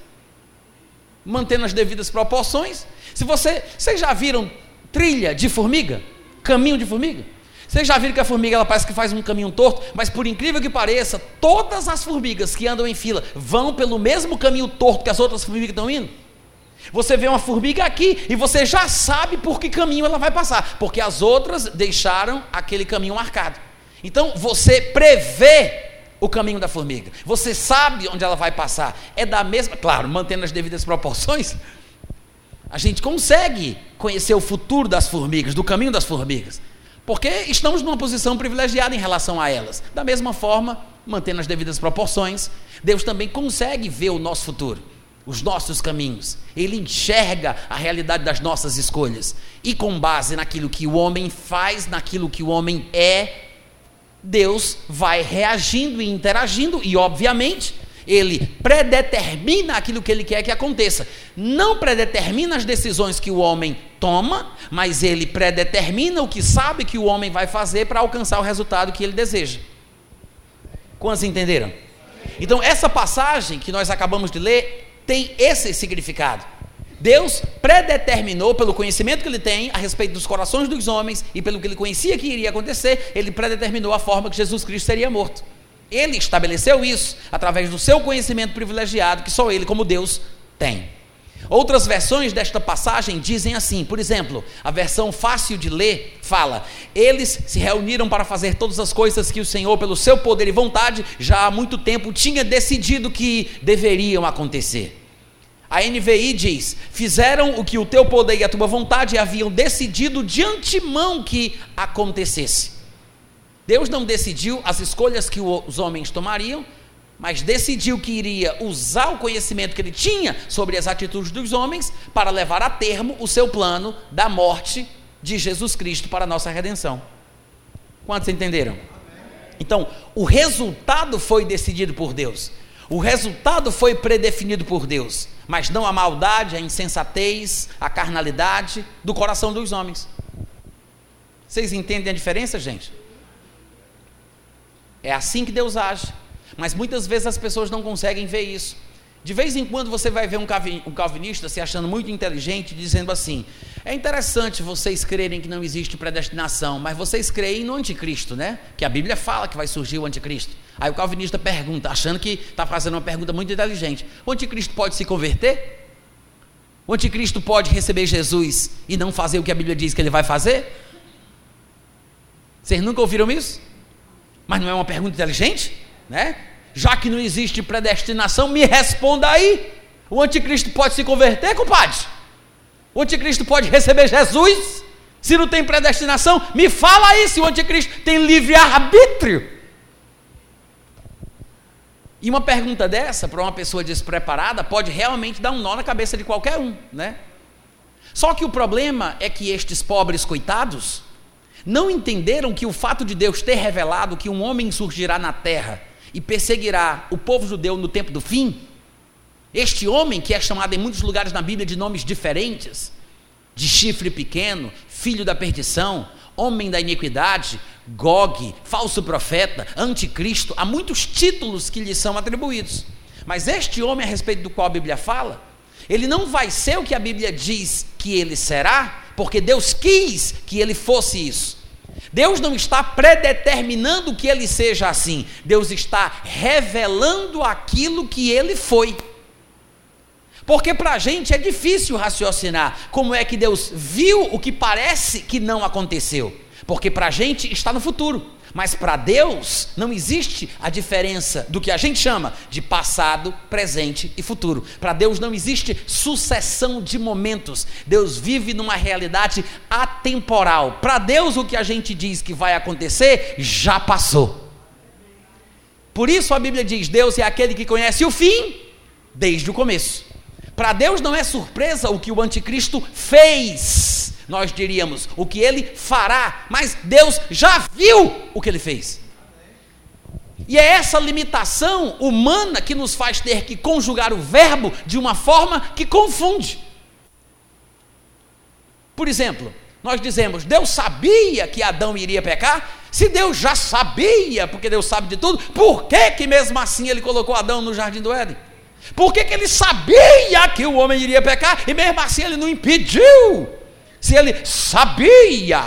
mantendo as devidas proporções. Se você, vocês já viram trilha de formiga? Caminho de formiga? Vocês já viram que a formiga ela parece que faz um caminho torto, mas por incrível que pareça, todas as formigas que andam em fila vão pelo mesmo caminho torto que as outras formigas estão indo? Você vê uma formiga aqui e você já sabe por que caminho ela vai passar, porque as outras deixaram aquele caminho marcado. Então você prevê o caminho da formiga, você sabe onde ela vai passar. É da mesma, claro, mantendo as devidas proporções, a gente consegue conhecer o futuro das formigas, do caminho das formigas. Porque estamos numa posição privilegiada em relação a elas. Da mesma forma, mantendo as devidas proporções, Deus também consegue ver o nosso futuro, os nossos caminhos. Ele enxerga a realidade das nossas escolhas. E com base naquilo que o homem faz, naquilo que o homem é, Deus vai reagindo e interagindo, e obviamente, ele predetermina aquilo que ele quer que aconteça. Não predetermina as decisões que o homem toma, mas ele predetermina o que sabe que o homem vai fazer para alcançar o resultado que ele deseja. Quantos entenderam? Então, essa passagem que nós acabamos de ler tem esse significado. Deus predeterminou, pelo conhecimento que ele tem a respeito dos corações dos homens e pelo que ele conhecia que iria acontecer, ele predeterminou a forma que Jesus Cristo seria morto. Ele estabeleceu isso através do seu conhecimento privilegiado que só ele, como Deus, tem. Outras versões desta passagem dizem assim, por exemplo, a versão fácil de ler fala: Eles se reuniram para fazer todas as coisas que o Senhor, pelo seu poder e vontade, já há muito tempo tinha decidido que deveriam acontecer. A NVI diz: Fizeram o que o teu poder e a tua vontade haviam decidido de antemão que acontecesse. Deus não decidiu as escolhas que os homens tomariam, mas decidiu que iria usar o conhecimento que ele tinha sobre as atitudes dos homens para levar a termo o seu plano da morte de Jesus Cristo para a nossa redenção. Quantos entenderam? Então, o resultado foi decidido por Deus. O resultado foi predefinido por Deus, mas não a maldade, a insensatez, a carnalidade do coração dos homens. Vocês entendem a diferença, gente? É assim que Deus age. Mas muitas vezes as pessoas não conseguem ver isso. De vez em quando você vai ver um calvinista se achando muito inteligente, dizendo assim: é interessante vocês crerem que não existe predestinação, mas vocês creem no anticristo, né? Que a Bíblia fala que vai surgir o anticristo. Aí o calvinista pergunta, achando que está fazendo uma pergunta muito inteligente: o anticristo pode se converter? O anticristo pode receber Jesus e não fazer o que a Bíblia diz que ele vai fazer? Vocês nunca ouviram isso? Mas não é uma pergunta inteligente? né? Já que não existe predestinação, me responda aí. O anticristo pode se converter, compadre? O anticristo pode receber Jesus? Se não tem predestinação, me fala aí se o anticristo tem livre arbítrio. E uma pergunta dessa para uma pessoa despreparada pode realmente dar um nó na cabeça de qualquer um, né? Só que o problema é que estes pobres coitados não entenderam que o fato de Deus ter revelado que um homem surgirá na terra e perseguirá o povo judeu no tempo do fim, este homem, que é chamado em muitos lugares na Bíblia de nomes diferentes, de chifre pequeno, filho da perdição, homem da iniquidade, Gog, falso profeta, anticristo, há muitos títulos que lhe são atribuídos. Mas este homem a respeito do qual a Bíblia fala, ele não vai ser o que a Bíblia diz que ele será, porque Deus quis que ele fosse isso. Deus não está predeterminando que ele seja assim, Deus está revelando aquilo que ele foi. Porque para a gente é difícil raciocinar como é que Deus viu o que parece que não aconteceu, porque para a gente está no futuro. Mas para Deus não existe a diferença do que a gente chama de passado, presente e futuro. Para Deus não existe sucessão de momentos. Deus vive numa realidade atemporal. Para Deus o que a gente diz que vai acontecer já passou. Por isso a Bíblia diz: Deus é aquele que conhece o fim desde o começo. Para Deus não é surpresa o que o anticristo fez nós diríamos o que ele fará, mas Deus já viu o que ele fez. E é essa limitação humana que nos faz ter que conjugar o verbo de uma forma que confunde. Por exemplo, nós dizemos, Deus sabia que Adão iria pecar? Se Deus já sabia, porque Deus sabe de tudo, por que que mesmo assim ele colocou Adão no jardim do Éden? Por que, que ele sabia que o homem iria pecar e mesmo assim ele não impediu? Se ele sabia.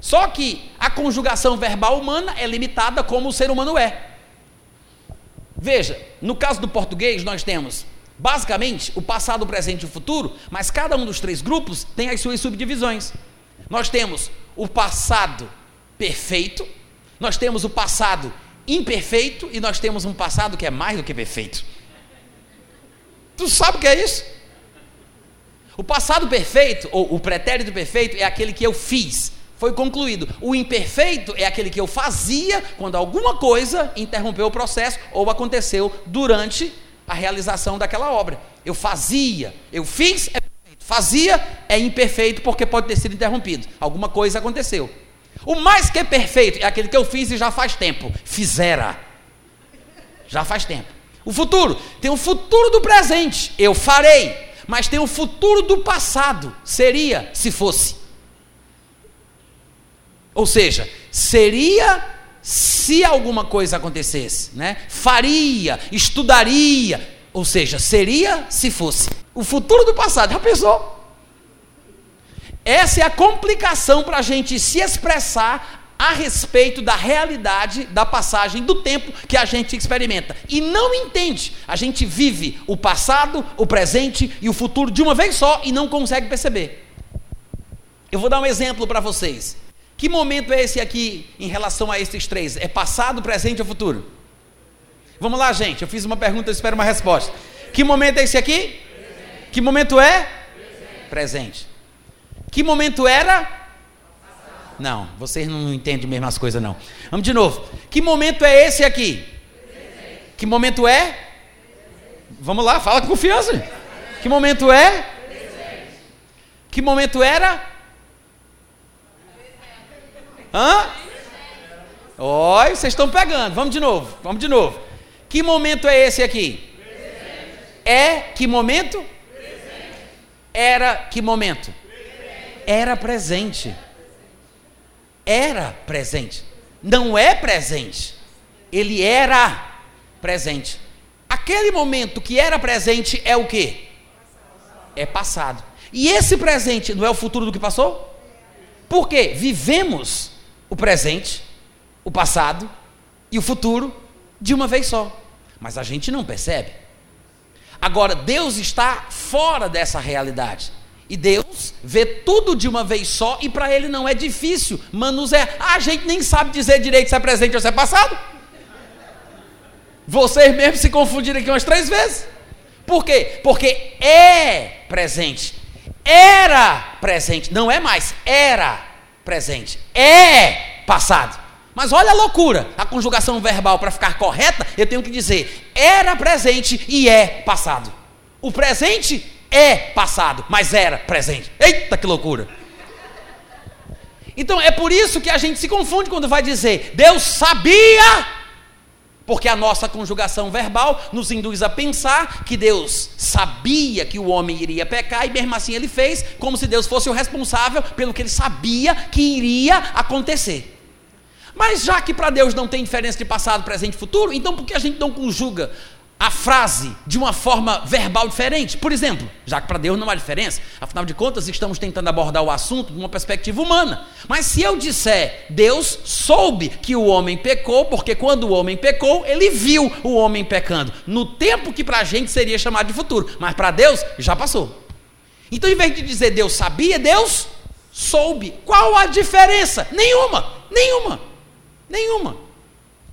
Só que a conjugação verbal humana é limitada como o ser humano é. Veja, no caso do português, nós temos basicamente o passado, o presente e o futuro, mas cada um dos três grupos tem as suas subdivisões. Nós temos o passado perfeito, nós temos o passado imperfeito e nós temos um passado que é mais do que perfeito. Tu sabe o que é isso? O passado perfeito, ou o pretérito perfeito, é aquele que eu fiz, foi concluído. O imperfeito é aquele que eu fazia quando alguma coisa interrompeu o processo ou aconteceu durante a realização daquela obra. Eu fazia, eu fiz, é perfeito. Fazia é imperfeito porque pode ter sido interrompido. Alguma coisa aconteceu. O mais que é perfeito é aquele que eu fiz e já faz tempo. Fizera. Já faz tempo. O futuro tem o futuro do presente. Eu farei mas tem o futuro do passado. Seria se fosse. Ou seja, seria se alguma coisa acontecesse, né? Faria, estudaria, ou seja, seria se fosse. O futuro do passado, já pensou? Essa é a complicação para a gente se expressar a respeito da realidade da passagem do tempo que a gente experimenta. E não entende. A gente vive o passado, o presente e o futuro de uma vez só e não consegue perceber. Eu vou dar um exemplo para vocês. Que momento é esse aqui em relação a esses três? É passado, presente ou futuro? Vamos lá, gente. Eu fiz uma pergunta, eu espero uma resposta. Que momento é esse aqui? Presente. Que momento é? Presente. presente. Que momento era? Não, vocês não entendem mesmo as coisas, não. Vamos de novo. Que momento é esse aqui? Que momento é? Vamos lá, fala com confiança. Que momento é? Que momento era? Hã? Oi, vocês estão pegando. Vamos de novo. Vamos de novo. Que momento é esse aqui? É que momento? Era que momento? Era presente. Era presente. Não é presente. Ele era presente. Aquele momento que era presente é o que? É passado. E esse presente não é o futuro do que passou? Por quê? Vivemos o presente, o passado e o futuro de uma vez só. Mas a gente não percebe. Agora, Deus está fora dessa realidade. E Deus vê tudo de uma vez só e para ele não é difícil manusear. Ah, a gente nem sabe dizer direito se é presente ou se é passado. Vocês mesmos se confundiram aqui umas três vezes. Por quê? Porque é presente. Era presente. Não é mais. Era presente. É passado. Mas olha a loucura. A conjugação verbal, para ficar correta, eu tenho que dizer era presente e é passado. O presente é passado, mas era presente. Eita, que loucura! Então é por isso que a gente se confunde quando vai dizer Deus sabia porque a nossa conjugação verbal nos induz a pensar que Deus sabia que o homem iria pecar e mesmo assim ele fez, como se Deus fosse o responsável pelo que ele sabia que iria acontecer. Mas já que para Deus não tem diferença de passado, presente e futuro, então por que a gente não conjuga a frase de uma forma verbal diferente. Por exemplo, já que para Deus não há diferença, afinal de contas estamos tentando abordar o assunto de uma perspectiva humana. Mas se eu disser, Deus soube que o homem pecou, porque quando o homem pecou, ele viu o homem pecando, no tempo que para a gente seria chamado de futuro, mas para Deus já passou. Então, em vez de dizer Deus sabia, Deus soube. Qual a diferença? Nenhuma, nenhuma, nenhuma.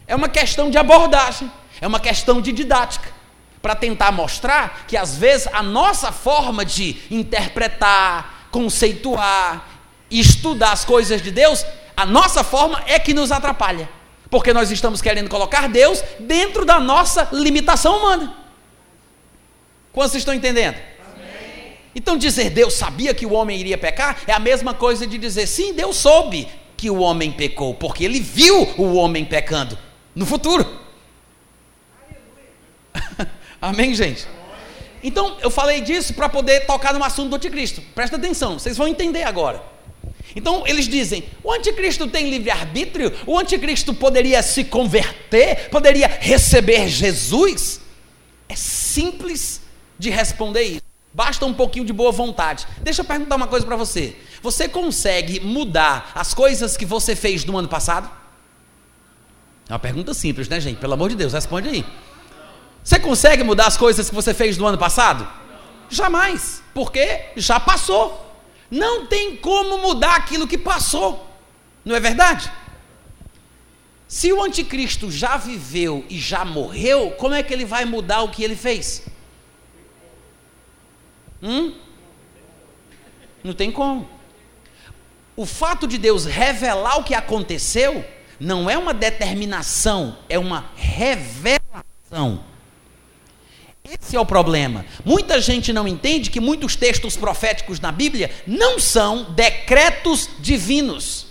É uma questão de abordagem. É uma questão de didática, para tentar mostrar que às vezes a nossa forma de interpretar, conceituar, estudar as coisas de Deus, a nossa forma é que nos atrapalha. Porque nós estamos querendo colocar Deus dentro da nossa limitação humana. Quantos estão entendendo? Amém. Então dizer Deus sabia que o homem iria pecar é a mesma coisa de dizer sim, Deus soube que o homem pecou, porque ele viu o homem pecando no futuro. Amém, gente? Então, eu falei disso para poder tocar no assunto do anticristo. Presta atenção, vocês vão entender agora. Então, eles dizem: o anticristo tem livre-arbítrio? O anticristo poderia se converter? Poderia receber Jesus? É simples de responder isso. Basta um pouquinho de boa vontade. Deixa eu perguntar uma coisa para você. Você consegue mudar as coisas que você fez no ano passado? É uma pergunta simples, né, gente? Pelo amor de Deus, responde aí. Você consegue mudar as coisas que você fez no ano passado? Jamais, porque já passou. Não tem como mudar aquilo que passou, não é verdade? Se o anticristo já viveu e já morreu, como é que ele vai mudar o que ele fez? Hum? Não tem como. O fato de Deus revelar o que aconteceu não é uma determinação, é uma revelação. Esse é o problema. Muita gente não entende que muitos textos proféticos na Bíblia não são decretos divinos,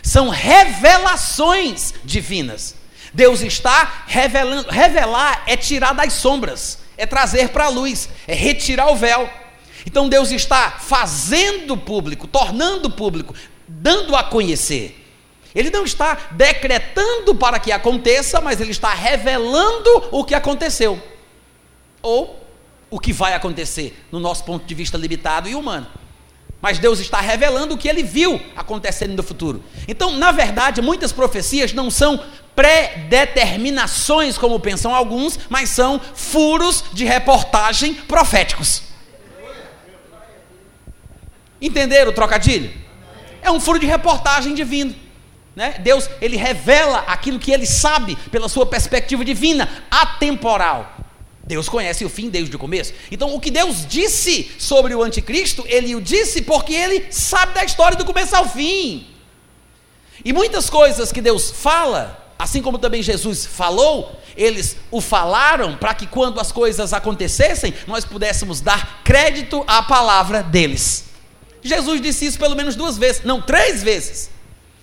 são revelações divinas. Deus está revelando, revelar é tirar das sombras, é trazer para a luz, é retirar o véu. Então Deus está fazendo público, tornando público, dando a conhecer. Ele não está decretando para que aconteça, mas ele está revelando o que aconteceu ou o que vai acontecer no nosso ponto de vista limitado e humano. mas Deus está revelando o que ele viu acontecendo no futuro. Então, na verdade, muitas profecias não são predeterminações, como pensam alguns, mas são furos de reportagem proféticos. Entenderam o trocadilho? É um furo de reportagem divino. Né? Deus, ele revela aquilo que ele sabe pela sua perspectiva divina, atemporal. Deus conhece o fim desde o começo. Então, o que Deus disse sobre o anticristo, ele o disse porque ele sabe da história do começo ao fim. E muitas coisas que Deus fala, assim como também Jesus falou, eles o falaram para que quando as coisas acontecessem, nós pudéssemos dar crédito à palavra deles. Jesus disse isso pelo menos duas vezes, não, três vezes.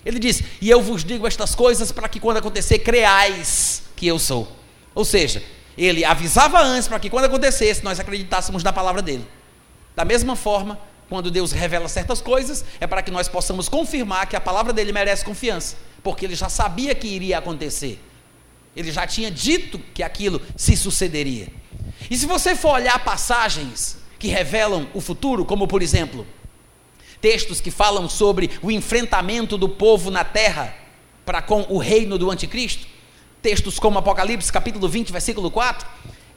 Ele disse: E eu vos digo estas coisas para que quando acontecer, creais que eu sou. Ou seja, ele avisava antes para que quando acontecesse, nós acreditássemos na palavra dele. Da mesma forma, quando Deus revela certas coisas, é para que nós possamos confirmar que a palavra dele merece confiança, porque ele já sabia que iria acontecer. Ele já tinha dito que aquilo se sucederia. E se você for olhar passagens que revelam o futuro, como por exemplo, textos que falam sobre o enfrentamento do povo na terra para com o reino do anticristo, textos como Apocalipse capítulo 20, versículo 4,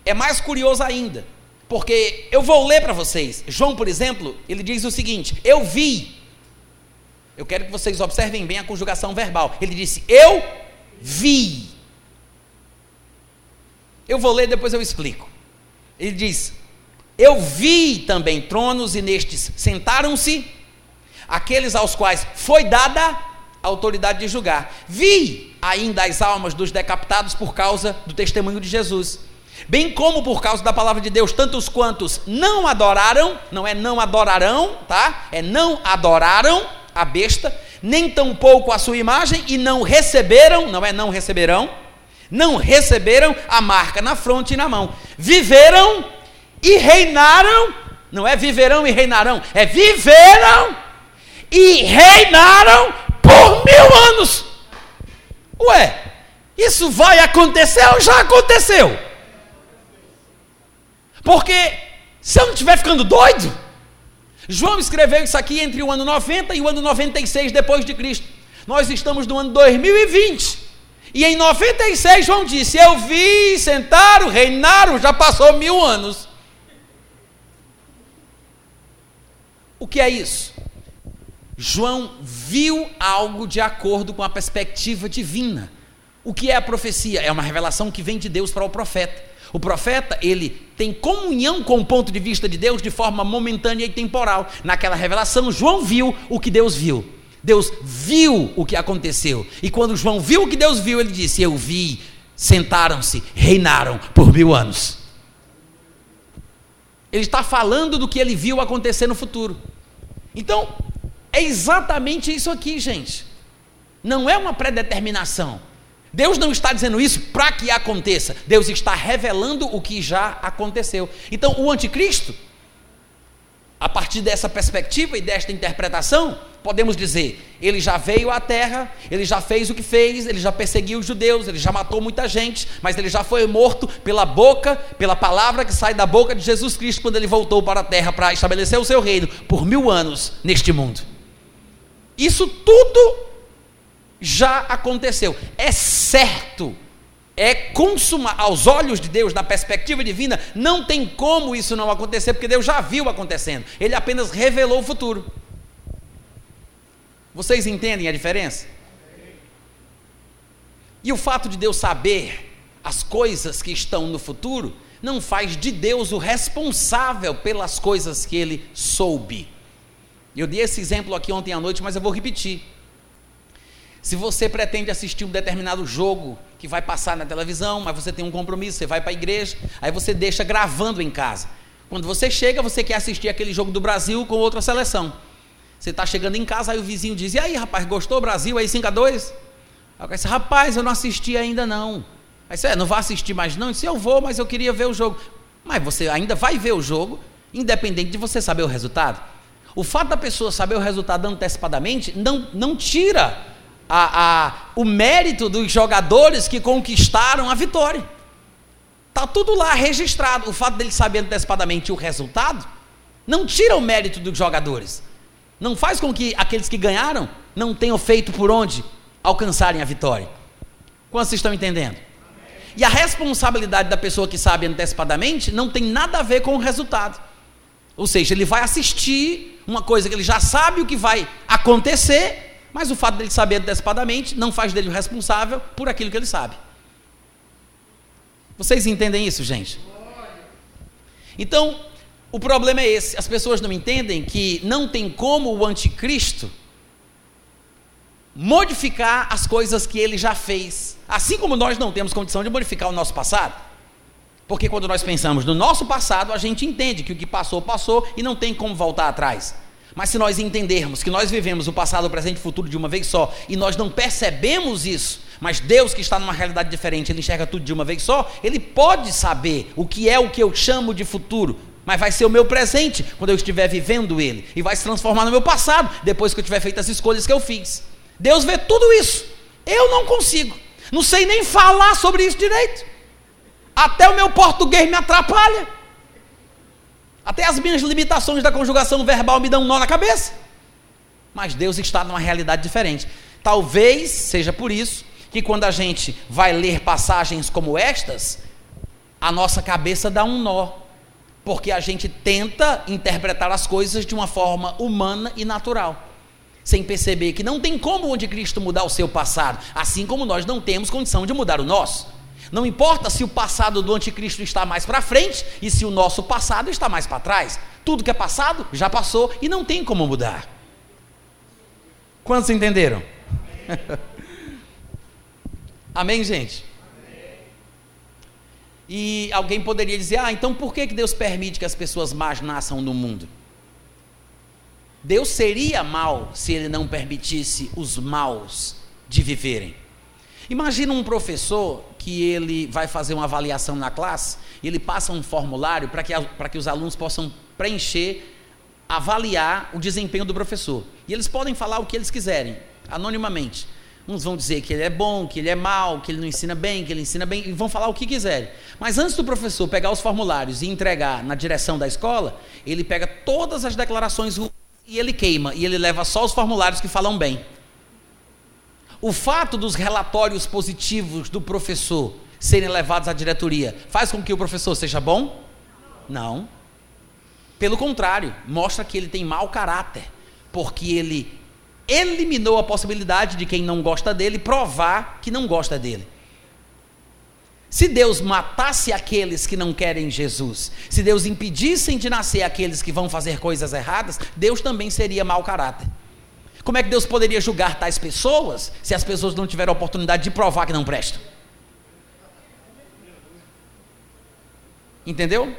é mais curioso ainda, porque eu vou ler para vocês. João, por exemplo, ele diz o seguinte: Eu vi. Eu quero que vocês observem bem a conjugação verbal. Ele disse: Eu vi. Eu vou ler, depois eu explico. Ele diz: Eu vi também tronos, e nestes sentaram-se aqueles aos quais foi dada a autoridade de julgar. Vi ainda as almas dos decapitados por causa do testemunho de Jesus, bem como por causa da palavra de Deus, tantos quantos não adoraram, não é não adorarão, tá? É não adoraram a besta, nem tampouco a sua imagem e não receberam, não é não receberão, não receberam a marca na fronte e na mão. Viveram e reinaram, não é viverão e reinarão, é viveram e reinaram por mil anos. Ué, isso vai acontecer ou já aconteceu? Porque se eu não estiver ficando doido, João escreveu isso aqui entre o ano 90 e o ano 96 depois de Cristo. Nós estamos no ano 2020. E em 96 João disse: Eu vi, sentaram, reinaram, já passou mil anos. O que é isso? João viu algo de acordo com a perspectiva divina. O que é a profecia? É uma revelação que vem de Deus para o profeta. O profeta, ele tem comunhão com o ponto de vista de Deus de forma momentânea e temporal. Naquela revelação, João viu o que Deus viu. Deus viu o que aconteceu. E quando João viu o que Deus viu, ele disse: Eu vi, sentaram-se, reinaram por mil anos. Ele está falando do que ele viu acontecer no futuro. Então, é exatamente isso aqui, gente. Não é uma predeterminação. Deus não está dizendo isso para que aconteça. Deus está revelando o que já aconteceu. Então, o anticristo, a partir dessa perspectiva e desta interpretação, podemos dizer: ele já veio à terra, ele já fez o que fez, ele já perseguiu os judeus, ele já matou muita gente, mas ele já foi morto pela boca, pela palavra que sai da boca de Jesus Cristo quando ele voltou para a terra para estabelecer o seu reino por mil anos neste mundo. Isso tudo já aconteceu. É certo, é consumar. Aos olhos de Deus, na perspectiva divina, não tem como isso não acontecer, porque Deus já viu acontecendo. Ele apenas revelou o futuro. Vocês entendem a diferença? E o fato de Deus saber as coisas que estão no futuro não faz de Deus o responsável pelas coisas que ele soube. Eu dei esse exemplo aqui ontem à noite, mas eu vou repetir. Se você pretende assistir um determinado jogo que vai passar na televisão, mas você tem um compromisso, você vai para a igreja, aí você deixa gravando em casa. Quando você chega, você quer assistir aquele jogo do Brasil com outra seleção. Você está chegando em casa, aí o vizinho diz: E aí, rapaz, gostou Brasil aí 5 a 2 Aí disse, rapaz, eu não assisti ainda não. Aí você, é, não vai assistir mais não? Eu disse, eu vou, mas eu queria ver o jogo. Mas você ainda vai ver o jogo, independente de você saber o resultado. O fato da pessoa saber o resultado antecipadamente não, não tira a, a, o mérito dos jogadores que conquistaram a vitória. Está tudo lá registrado. O fato dele saber antecipadamente o resultado não tira o mérito dos jogadores. Não faz com que aqueles que ganharam não tenham feito por onde alcançarem a vitória. Quantos estão entendendo? E a responsabilidade da pessoa que sabe antecipadamente não tem nada a ver com o resultado. Ou seja, ele vai assistir uma coisa que ele já sabe o que vai acontecer, mas o fato dele saber antecipadamente não faz dele o responsável por aquilo que ele sabe. Vocês entendem isso, gente? Então, o problema é esse: as pessoas não entendem que não tem como o anticristo modificar as coisas que ele já fez. Assim como nós não temos condição de modificar o nosso passado. Porque quando nós pensamos no nosso passado, a gente entende que o que passou, passou e não tem como voltar atrás. Mas se nós entendermos que nós vivemos o passado, o presente e o futuro de uma vez só, e nós não percebemos isso, mas Deus que está numa realidade diferente, ele enxerga tudo de uma vez só, ele pode saber o que é o que eu chamo de futuro, mas vai ser o meu presente quando eu estiver vivendo ele, e vai se transformar no meu passado depois que eu tiver feito as escolhas que eu fiz. Deus vê tudo isso. Eu não consigo. Não sei nem falar sobre isso direito. Até o meu português me atrapalha. Até as minhas limitações da conjugação verbal me dão um nó na cabeça. Mas Deus está numa realidade diferente. Talvez seja por isso que quando a gente vai ler passagens como estas, a nossa cabeça dá um nó. Porque a gente tenta interpretar as coisas de uma forma humana e natural sem perceber que não tem como o anticristo mudar o seu passado, assim como nós não temos condição de mudar o nosso. Não importa se o passado do anticristo está mais para frente e se o nosso passado está mais para trás. Tudo que é passado já passou e não tem como mudar. Quantos entenderam? Amém, gente? E alguém poderia dizer: ah, então por que Deus permite que as pessoas más nasçam no mundo? Deus seria mal se ele não permitisse os maus de viverem. Imagina um professor que ele vai fazer uma avaliação na classe, e ele passa um formulário para que, para que os alunos possam preencher, avaliar o desempenho do professor. E eles podem falar o que eles quiserem, anonimamente. Uns vão dizer que ele é bom, que ele é mau, que ele não ensina bem, que ele ensina bem, e vão falar o que quiserem. Mas antes do professor pegar os formulários e entregar na direção da escola, ele pega todas as declarações ruins e ele queima, e ele leva só os formulários que falam bem. O fato dos relatórios positivos do professor serem levados à diretoria faz com que o professor seja bom? Não. Pelo contrário, mostra que ele tem mau caráter, porque ele eliminou a possibilidade de quem não gosta dele provar que não gosta dele. Se Deus matasse aqueles que não querem Jesus, se Deus impedisse de nascer aqueles que vão fazer coisas erradas, Deus também seria mau caráter. Como é que Deus poderia julgar tais pessoas se as pessoas não tiveram a oportunidade de provar que não prestam? Entendeu?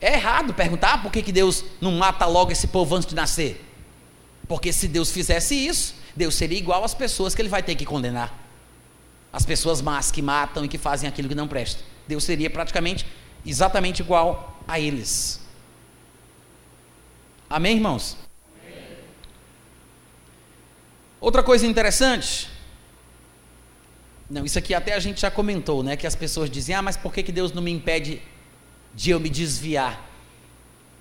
É errado perguntar por que, que Deus não mata logo esse povo antes de nascer. Porque se Deus fizesse isso, Deus seria igual às pessoas que ele vai ter que condenar. As pessoas más que matam e que fazem aquilo que não presta. Deus seria praticamente exatamente igual a eles. Amém, irmãos? Outra coisa interessante. Não, isso aqui até a gente já comentou, né? Que as pessoas dizem, ah, mas por que, que Deus não me impede de eu me desviar?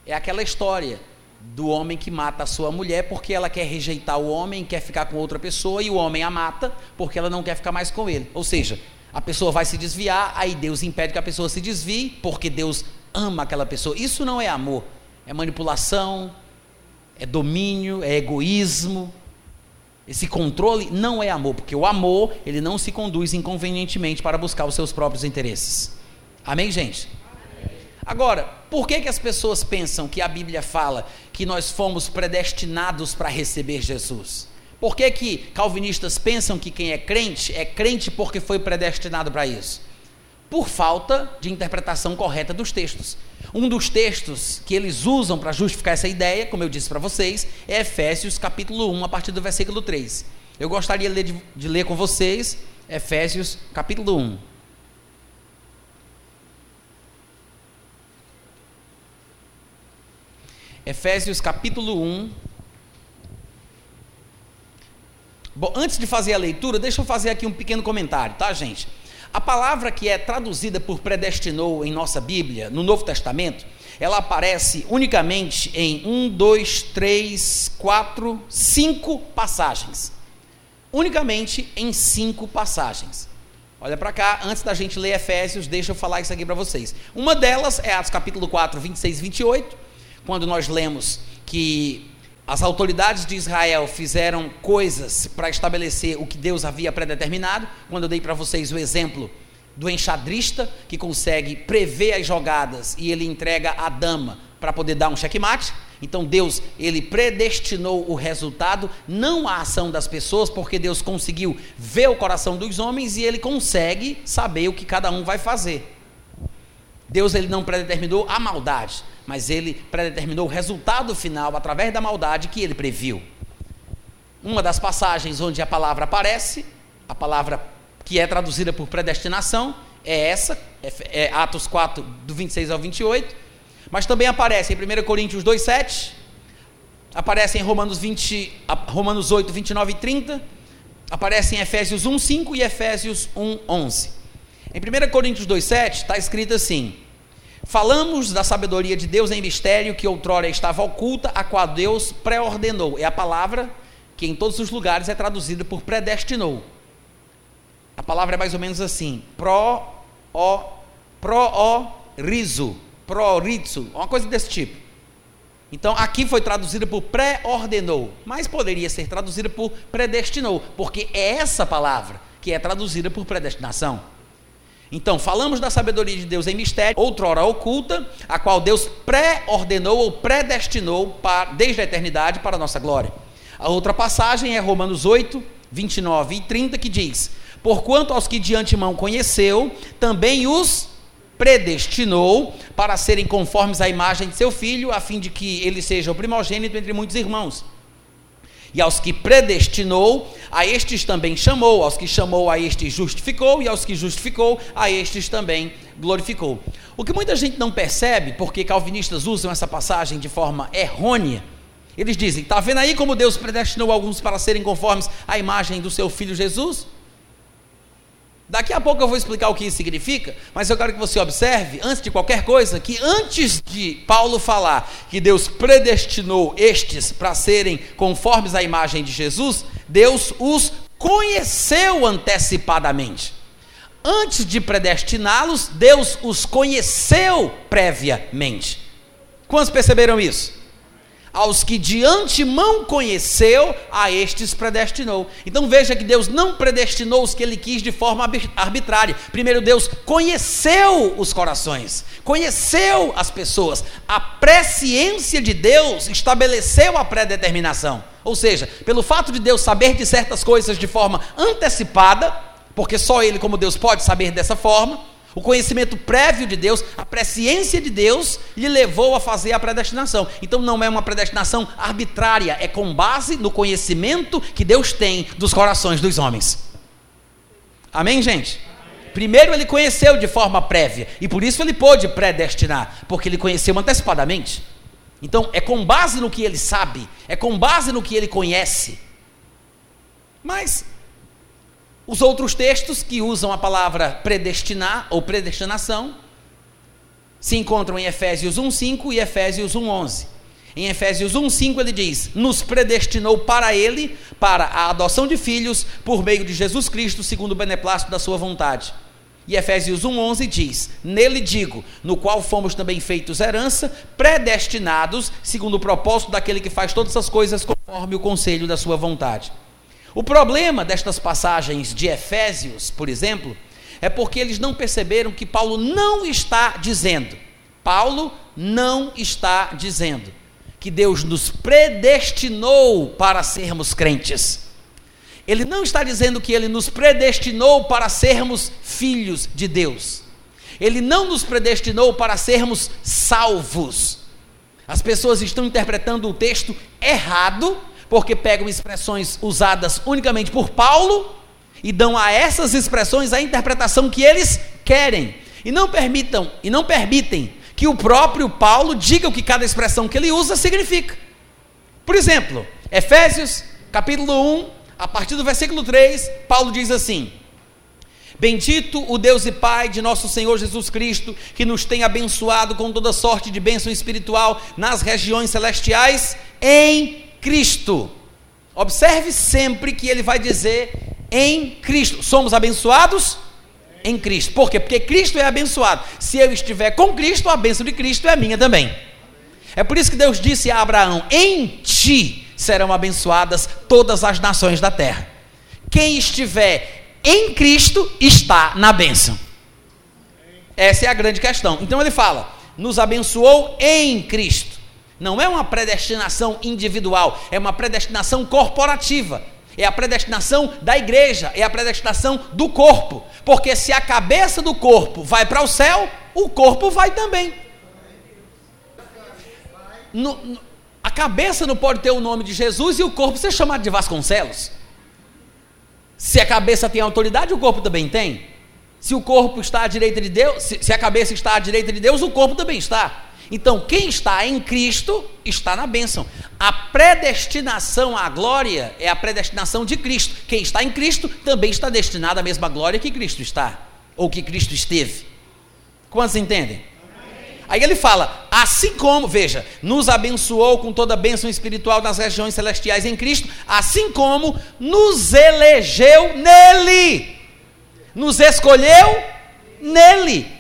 É aquela história do homem que mata a sua mulher porque ela quer rejeitar o homem, quer ficar com outra pessoa e o homem a mata porque ela não quer ficar mais com ele. Ou seja, a pessoa vai se desviar, aí Deus impede que a pessoa se desvie porque Deus ama aquela pessoa. Isso não é amor, é manipulação, é domínio, é egoísmo. Esse controle não é amor, porque o amor, ele não se conduz inconvenientemente para buscar os seus próprios interesses. Amém, gente? Agora, por que, que as pessoas pensam que a Bíblia fala que nós fomos predestinados para receber Jesus? Por que, que calvinistas pensam que quem é crente é crente porque foi predestinado para isso? Por falta de interpretação correta dos textos. Um dos textos que eles usam para justificar essa ideia, como eu disse para vocês, é Efésios capítulo 1, a partir do versículo 3. Eu gostaria de de ler com vocês Efésios capítulo 1. Efésios capítulo 1. Bom, antes de fazer a leitura, deixa eu fazer aqui um pequeno comentário, tá, gente? A palavra que é traduzida por predestinou em nossa Bíblia, no Novo Testamento, ela aparece unicamente em um, dois, três, quatro, cinco passagens. Unicamente em cinco passagens. Olha para cá, antes da gente ler Efésios, deixa eu falar isso aqui para vocês. Uma delas é Atos capítulo 4, 26 e 28, quando nós lemos que as autoridades de Israel fizeram coisas para estabelecer o que Deus havia predeterminado. Quando eu dei para vocês o exemplo do enxadrista que consegue prever as jogadas e ele entrega a dama para poder dar um checkmate. Então Deus, ele predestinou o resultado, não a ação das pessoas, porque Deus conseguiu ver o coração dos homens e ele consegue saber o que cada um vai fazer. Deus ele não predeterminou a maldade, mas ele predeterminou o resultado final através da maldade que ele previu. Uma das passagens onde a palavra aparece, a palavra que é traduzida por predestinação, é essa, é, é Atos 4, do 26 ao 28, mas também aparece em 1 Coríntios 2, 7, aparece em Romanos, 20, Romanos 8, 29 e 30, aparece em Efésios 1, 5 e Efésios 1, 11. Em 1 Coríntios 2, 7 está escrito assim: Falamos da sabedoria de Deus em mistério que outrora estava oculta, a qual Deus pré-ordenou. É a palavra que em todos os lugares é traduzida por predestinou. A palavra é mais ou menos assim: pro, o, pro, o, riso, pro, ritsu, uma coisa desse tipo. Então aqui foi traduzida por pré-ordenou, mas poderia ser traduzida por predestinou, porque é essa palavra que é traduzida por predestinação. Então, falamos da sabedoria de Deus em mistério, outrora oculta, a qual Deus pré-ordenou ou predestinou para, desde a eternidade para a nossa glória. A outra passagem é Romanos 8, 29 e 30, que diz: Porquanto aos que de antemão conheceu, também os predestinou para serem conformes à imagem de seu filho, a fim de que ele seja o primogênito entre muitos irmãos. E aos que predestinou, a estes também chamou, aos que chamou, a estes justificou, e aos que justificou, a estes também glorificou. O que muita gente não percebe, porque calvinistas usam essa passagem de forma errônea, eles dizem: está vendo aí como Deus predestinou alguns para serem conformes à imagem do seu filho Jesus? Daqui a pouco eu vou explicar o que isso significa, mas eu quero que você observe, antes de qualquer coisa, que antes de Paulo falar que Deus predestinou estes para serem conformes à imagem de Jesus, Deus os conheceu antecipadamente. Antes de predestiná-los, Deus os conheceu previamente. Quantos perceberam isso? Aos que de antemão conheceu, a estes predestinou. Então veja que Deus não predestinou os que ele quis de forma arbitrária. Primeiro, Deus conheceu os corações, conheceu as pessoas. A presciência de Deus estabeleceu a predeterminação. Ou seja, pelo fato de Deus saber de certas coisas de forma antecipada, porque só Ele, como Deus, pode saber dessa forma o conhecimento prévio de Deus, a presciência de Deus, lhe levou a fazer a predestinação. Então não é uma predestinação arbitrária, é com base no conhecimento que Deus tem dos corações dos homens. Amém, gente? Primeiro ele conheceu de forma prévia, e por isso ele pôde predestinar, porque ele conheceu antecipadamente. Então é com base no que ele sabe, é com base no que ele conhece. Mas os outros textos que usam a palavra predestinar ou predestinação se encontram em Efésios 1:5 e Efésios 1:11. Em Efésios 1:5 ele diz: "Nos predestinou para ele para a adoção de filhos por meio de Jesus Cristo, segundo o beneplácito da sua vontade." E Efésios 1:11 diz: "Nele digo, no qual fomos também feitos herança, predestinados segundo o propósito daquele que faz todas as coisas conforme o conselho da sua vontade." O problema destas passagens de Efésios, por exemplo, é porque eles não perceberam que Paulo não está dizendo, Paulo não está dizendo que Deus nos predestinou para sermos crentes. Ele não está dizendo que ele nos predestinou para sermos filhos de Deus. Ele não nos predestinou para sermos salvos. As pessoas estão interpretando o texto errado porque pegam expressões usadas unicamente por Paulo e dão a essas expressões a interpretação que eles querem. E não permitam, e não permitem que o próprio Paulo diga o que cada expressão que ele usa significa. Por exemplo, Efésios, capítulo 1, a partir do versículo 3, Paulo diz assim: Bendito o Deus e Pai de nosso Senhor Jesus Cristo, que nos tem abençoado com toda sorte de bênção espiritual nas regiões celestiais em Cristo. Observe sempre que ele vai dizer em Cristo. Somos abençoados em Cristo. Por quê? Porque Cristo é abençoado. Se eu estiver com Cristo, a bênção de Cristo é minha também. É por isso que Deus disse a Abraão: Em ti serão abençoadas todas as nações da terra. Quem estiver em Cristo está na bênção. Essa é a grande questão. Então ele fala: nos abençoou em Cristo. Não é uma predestinação individual, é uma predestinação corporativa. É a predestinação da igreja, é a predestinação do corpo. Porque se a cabeça do corpo vai para o céu, o corpo vai também. No, no, a cabeça não pode ter o nome de Jesus e o corpo ser chamado de Vasconcelos. Se a cabeça tem autoridade, o corpo também tem. Se o corpo está à direita de Deus, se, se a cabeça está à direita de Deus, o corpo também está. Então, quem está em Cristo está na bênção. A predestinação à glória é a predestinação de Cristo. Quem está em Cristo também está destinado à mesma glória que Cristo está, ou que Cristo esteve. Quantos entendem? Aí ele fala: assim como, veja, nos abençoou com toda a bênção espiritual nas regiões celestiais em Cristo, assim como nos elegeu nele, nos escolheu nele.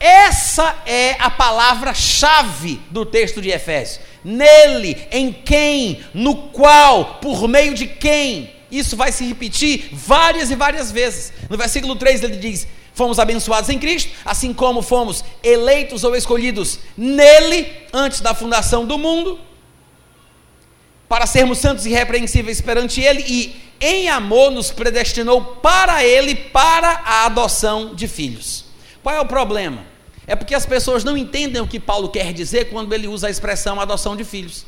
Essa é a palavra-chave do texto de Efésios. Nele, em quem, no qual, por meio de quem. Isso vai se repetir várias e várias vezes. No versículo 3 ele diz: Fomos abençoados em Cristo, assim como fomos eleitos ou escolhidos nele antes da fundação do mundo, para sermos santos e irrepreensíveis perante ele e em amor nos predestinou para ele para a adoção de filhos. Qual é o problema? É porque as pessoas não entendem o que Paulo quer dizer quando ele usa a expressão adoção de filhos.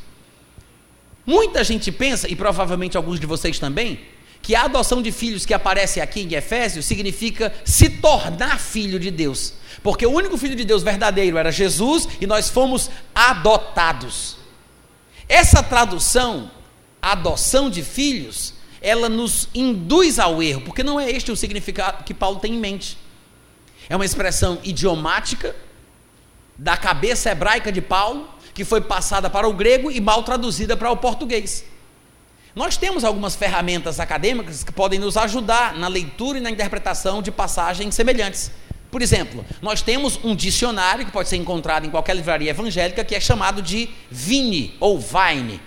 Muita gente pensa, e provavelmente alguns de vocês também, que a adoção de filhos que aparece aqui em Efésios significa se tornar filho de Deus. Porque o único filho de Deus verdadeiro era Jesus e nós fomos adotados. Essa tradução, adoção de filhos, ela nos induz ao erro, porque não é este o significado que Paulo tem em mente. É uma expressão idiomática da cabeça hebraica de Paulo, que foi passada para o grego e mal traduzida para o português. Nós temos algumas ferramentas acadêmicas que podem nos ajudar na leitura e na interpretação de passagens semelhantes. Por exemplo, nós temos um dicionário que pode ser encontrado em qualquer livraria evangélica que é chamado de Vine ou Vine.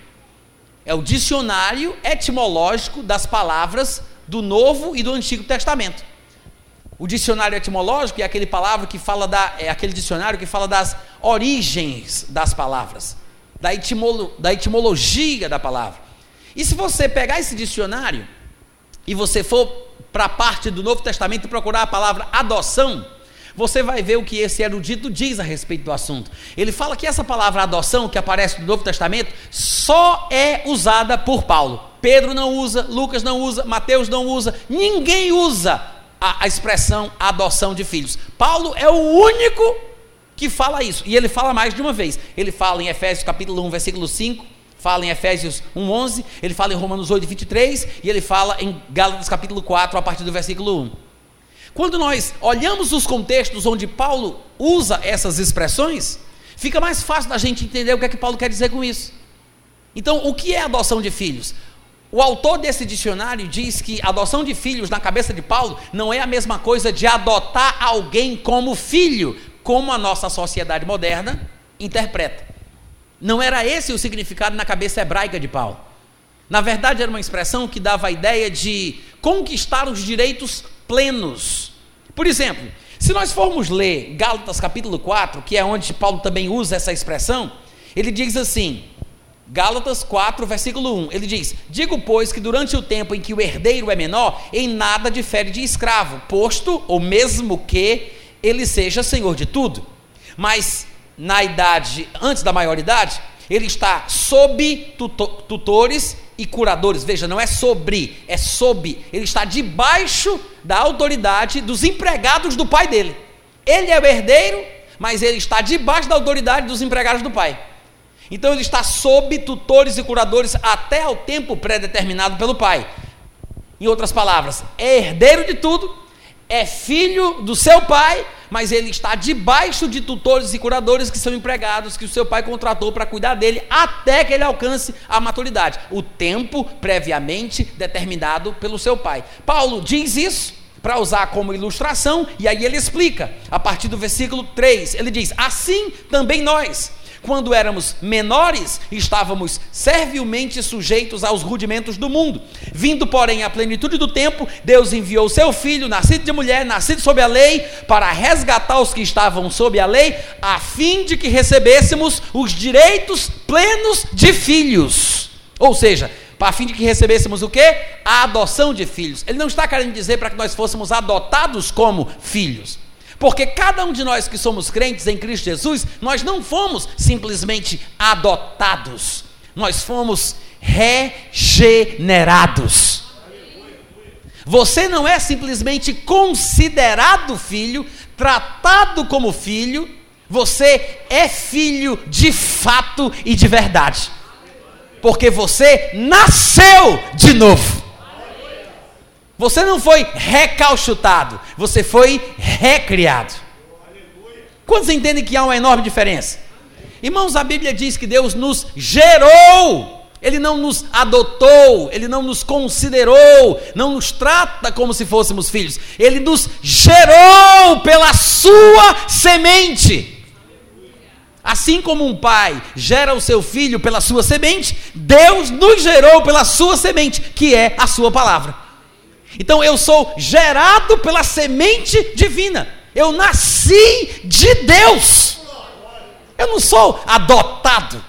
É o dicionário etimológico das palavras do Novo e do Antigo Testamento. O dicionário etimológico é aquele palavra que fala da, é aquele dicionário que fala das origens das palavras, da, etimolo, da etimologia da palavra. E se você pegar esse dicionário e você for para a parte do Novo Testamento e procurar a palavra adoção, você vai ver o que esse erudito diz a respeito do assunto. Ele fala que essa palavra adoção, que aparece no Novo Testamento, só é usada por Paulo. Pedro não usa, Lucas não usa, Mateus não usa, ninguém usa a, a expressão adoção de filhos. Paulo é o único que fala isso. E ele fala mais de uma vez. Ele fala em Efésios capítulo 1, versículo 5, fala em Efésios 1:11, ele fala em Romanos 8:23 e ele fala em Gálatas capítulo 4 a partir do versículo 1. Quando nós olhamos os contextos onde Paulo usa essas expressões, fica mais fácil da gente entender o que é que Paulo quer dizer com isso. Então, o que é adoção de filhos? O autor desse dicionário diz que adoção de filhos na cabeça de Paulo não é a mesma coisa de adotar alguém como filho, como a nossa sociedade moderna interpreta. Não era esse o significado na cabeça hebraica de Paulo. Na verdade, era uma expressão que dava a ideia de conquistar os direitos plenos. Por exemplo, se nós formos ler Gálatas capítulo 4, que é onde Paulo também usa essa expressão, ele diz assim: Gálatas 4, versículo 1, ele diz: Digo, pois, que durante o tempo em que o herdeiro é menor, em nada difere de escravo, posto, ou mesmo que ele seja senhor de tudo. Mas na idade, antes da maioridade, ele está sob tutores e curadores. Veja, não é sobre, é sob. Ele está debaixo da autoridade dos empregados do pai dele. Ele é o herdeiro, mas ele está debaixo da autoridade dos empregados do pai. Então ele está sob tutores e curadores até ao tempo pré-determinado pelo pai. Em outras palavras, é herdeiro de tudo, é filho do seu pai, mas ele está debaixo de tutores e curadores que são empregados, que o seu pai contratou para cuidar dele até que ele alcance a maturidade. O tempo previamente determinado pelo seu pai. Paulo diz isso para usar como ilustração, e aí ele explica, a partir do versículo 3, ele diz: Assim também nós quando éramos menores, estávamos servilmente sujeitos aos rudimentos do mundo. Vindo, porém, à plenitude do tempo, Deus enviou seu filho, nascido de mulher, nascido sob a lei, para resgatar os que estavam sob a lei, a fim de que recebêssemos os direitos plenos de filhos. Ou seja, a fim de que recebêssemos o quê? A adoção de filhos. Ele não está querendo dizer para que nós fôssemos adotados como filhos. Porque cada um de nós que somos crentes em Cristo Jesus, nós não fomos simplesmente adotados, nós fomos regenerados. Você não é simplesmente considerado filho, tratado como filho, você é filho de fato e de verdade. Porque você nasceu de novo. Você não foi recalchutado, você foi recriado. Quantos entendem que há uma enorme diferença? Irmãos, a Bíblia diz que Deus nos gerou, Ele não nos adotou, Ele não nos considerou, não nos trata como se fôssemos filhos, Ele nos gerou pela Sua semente. Assim como um pai gera o seu filho pela sua semente, Deus nos gerou pela sua semente, que é a sua palavra. Então eu sou gerado pela semente divina. Eu nasci de Deus. Eu não sou adotado.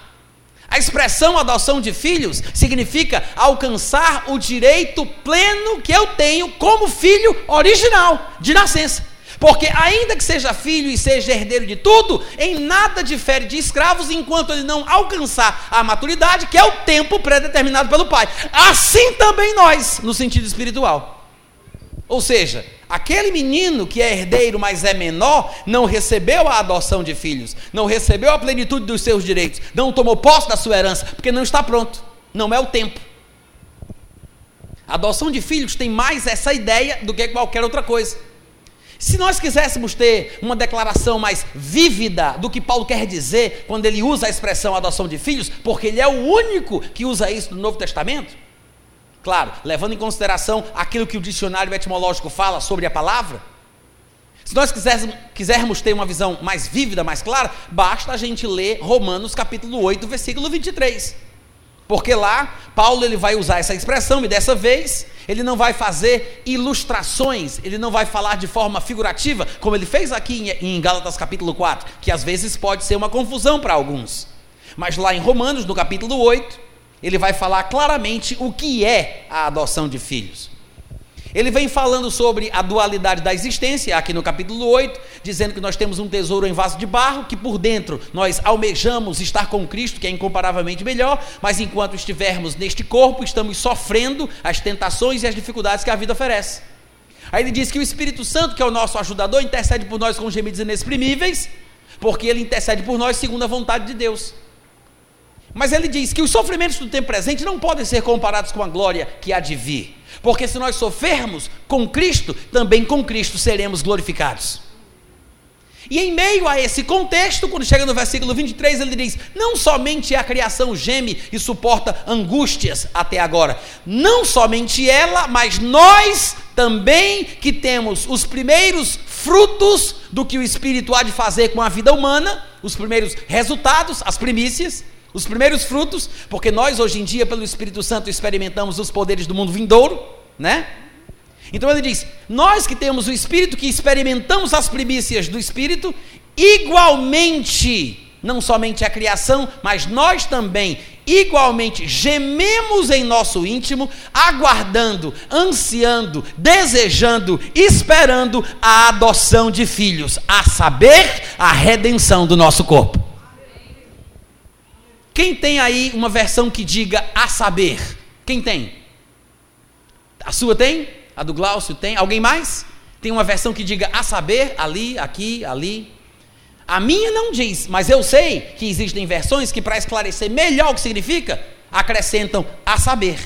A expressão adoção de filhos significa alcançar o direito pleno que eu tenho como filho original de nascença. Porque, ainda que seja filho e seja herdeiro de tudo, em nada difere de escravos enquanto ele não alcançar a maturidade, que é o tempo pré-determinado pelo Pai. Assim também nós, no sentido espiritual. Ou seja, aquele menino que é herdeiro, mas é menor, não recebeu a adoção de filhos, não recebeu a plenitude dos seus direitos, não tomou posse da sua herança, porque não está pronto, não é o tempo. A adoção de filhos tem mais essa ideia do que qualquer outra coisa. Se nós quiséssemos ter uma declaração mais vívida do que Paulo quer dizer quando ele usa a expressão adoção de filhos, porque ele é o único que usa isso no Novo Testamento, Claro, levando em consideração aquilo que o dicionário etimológico fala sobre a palavra. Se nós quisermos, ter uma visão mais vívida, mais clara, basta a gente ler Romanos capítulo 8, versículo 23. Porque lá, Paulo ele vai usar essa expressão, e dessa vez, ele não vai fazer ilustrações, ele não vai falar de forma figurativa, como ele fez aqui em, em Gálatas capítulo 4, que às vezes pode ser uma confusão para alguns. Mas lá em Romanos, no capítulo 8, ele vai falar claramente o que é a adoção de filhos. Ele vem falando sobre a dualidade da existência, aqui no capítulo 8, dizendo que nós temos um tesouro em vaso de barro, que por dentro nós almejamos estar com Cristo, que é incomparavelmente melhor, mas enquanto estivermos neste corpo, estamos sofrendo as tentações e as dificuldades que a vida oferece. Aí ele diz que o Espírito Santo, que é o nosso ajudador, intercede por nós com gemidos inexprimíveis, porque ele intercede por nós segundo a vontade de Deus. Mas ele diz que os sofrimentos do tempo presente não podem ser comparados com a glória que há de vir. Porque se nós sofrermos com Cristo, também com Cristo seremos glorificados. E em meio a esse contexto, quando chega no versículo 23, ele diz: Não somente a criação geme e suporta angústias até agora, não somente ela, mas nós também que temos os primeiros frutos do que o Espírito há de fazer com a vida humana, os primeiros resultados, as primícias, os primeiros frutos, porque nós hoje em dia, pelo Espírito Santo, experimentamos os poderes do mundo vindouro, né? Então ele diz: nós que temos o Espírito, que experimentamos as primícias do Espírito, igualmente, não somente a criação, mas nós também, igualmente, gememos em nosso íntimo, aguardando, ansiando, desejando, esperando a adoção de filhos, a saber, a redenção do nosso corpo. Quem tem aí uma versão que diga a saber? Quem tem? A sua tem? A do Glaucio tem? Alguém mais? Tem uma versão que diga a saber, ali, aqui, ali. A minha não diz, mas eu sei que existem versões que, para esclarecer melhor o que significa, acrescentam a saber.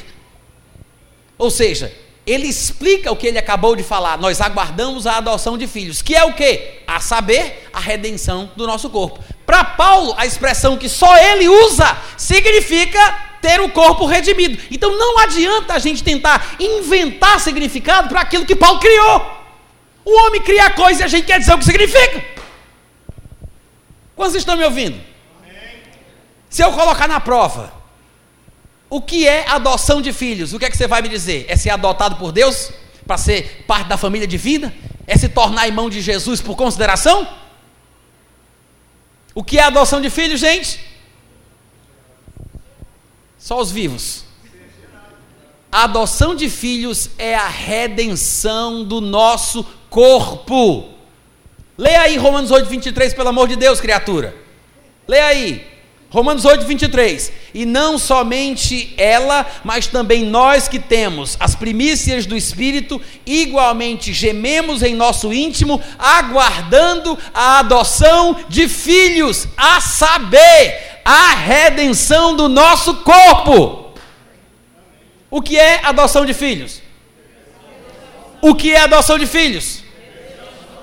Ou seja, ele explica o que ele acabou de falar. Nós aguardamos a adoção de filhos, que é o que? A saber, a redenção do nosso corpo. Para Paulo, a expressão que só ele usa significa ter o corpo redimido. Então não adianta a gente tentar inventar significado para aquilo que Paulo criou. O homem cria a coisa e a gente quer dizer o que significa. Quantos estão me ouvindo? Se eu colocar na prova, o que é adoção de filhos? O que é que você vai me dizer? É ser adotado por Deus? Para ser parte da família divina? É se tornar irmão de Jesus por consideração? O que é adoção de filhos, gente? Só os vivos. A adoção de filhos é a redenção do nosso corpo. Leia aí Romanos 8, 23, pelo amor de Deus, criatura. Leia aí. Romanos 8, 23. E não somente ela, mas também nós que temos as primícias do Espírito, igualmente gememos em nosso íntimo, aguardando a adoção de filhos, a saber, a redenção do nosso corpo. O que é adoção de filhos? O que é adoção de filhos?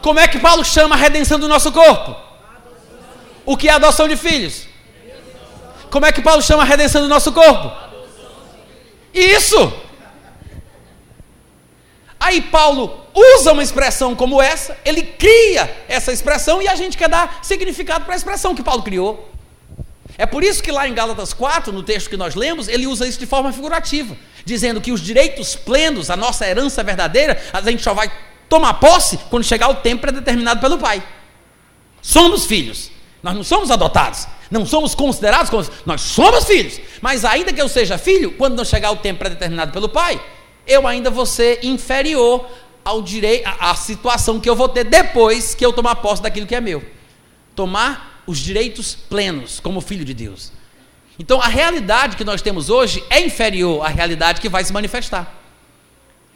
Como é que Paulo chama a redenção do nosso corpo? O que é adoção de filhos? Como é que Paulo chama a redenção do nosso corpo? Isso! Aí Paulo usa uma expressão como essa, ele cria essa expressão e a gente quer dar significado para a expressão que Paulo criou. É por isso que lá em Gálatas 4, no texto que nós lemos, ele usa isso de forma figurativa, dizendo que os direitos plenos, a nossa herança verdadeira, a gente só vai tomar posse quando chegar o tempo predeterminado pelo Pai. Somos filhos, nós não somos adotados. Não somos considerados como. Nós somos filhos. Mas ainda que eu seja filho, quando não chegar o tempo predeterminado pelo pai, eu ainda vou ser inferior ao direito, à situação que eu vou ter depois que eu tomar posse daquilo que é meu. Tomar os direitos plenos como filho de Deus. Então a realidade que nós temos hoje é inferior à realidade que vai se manifestar.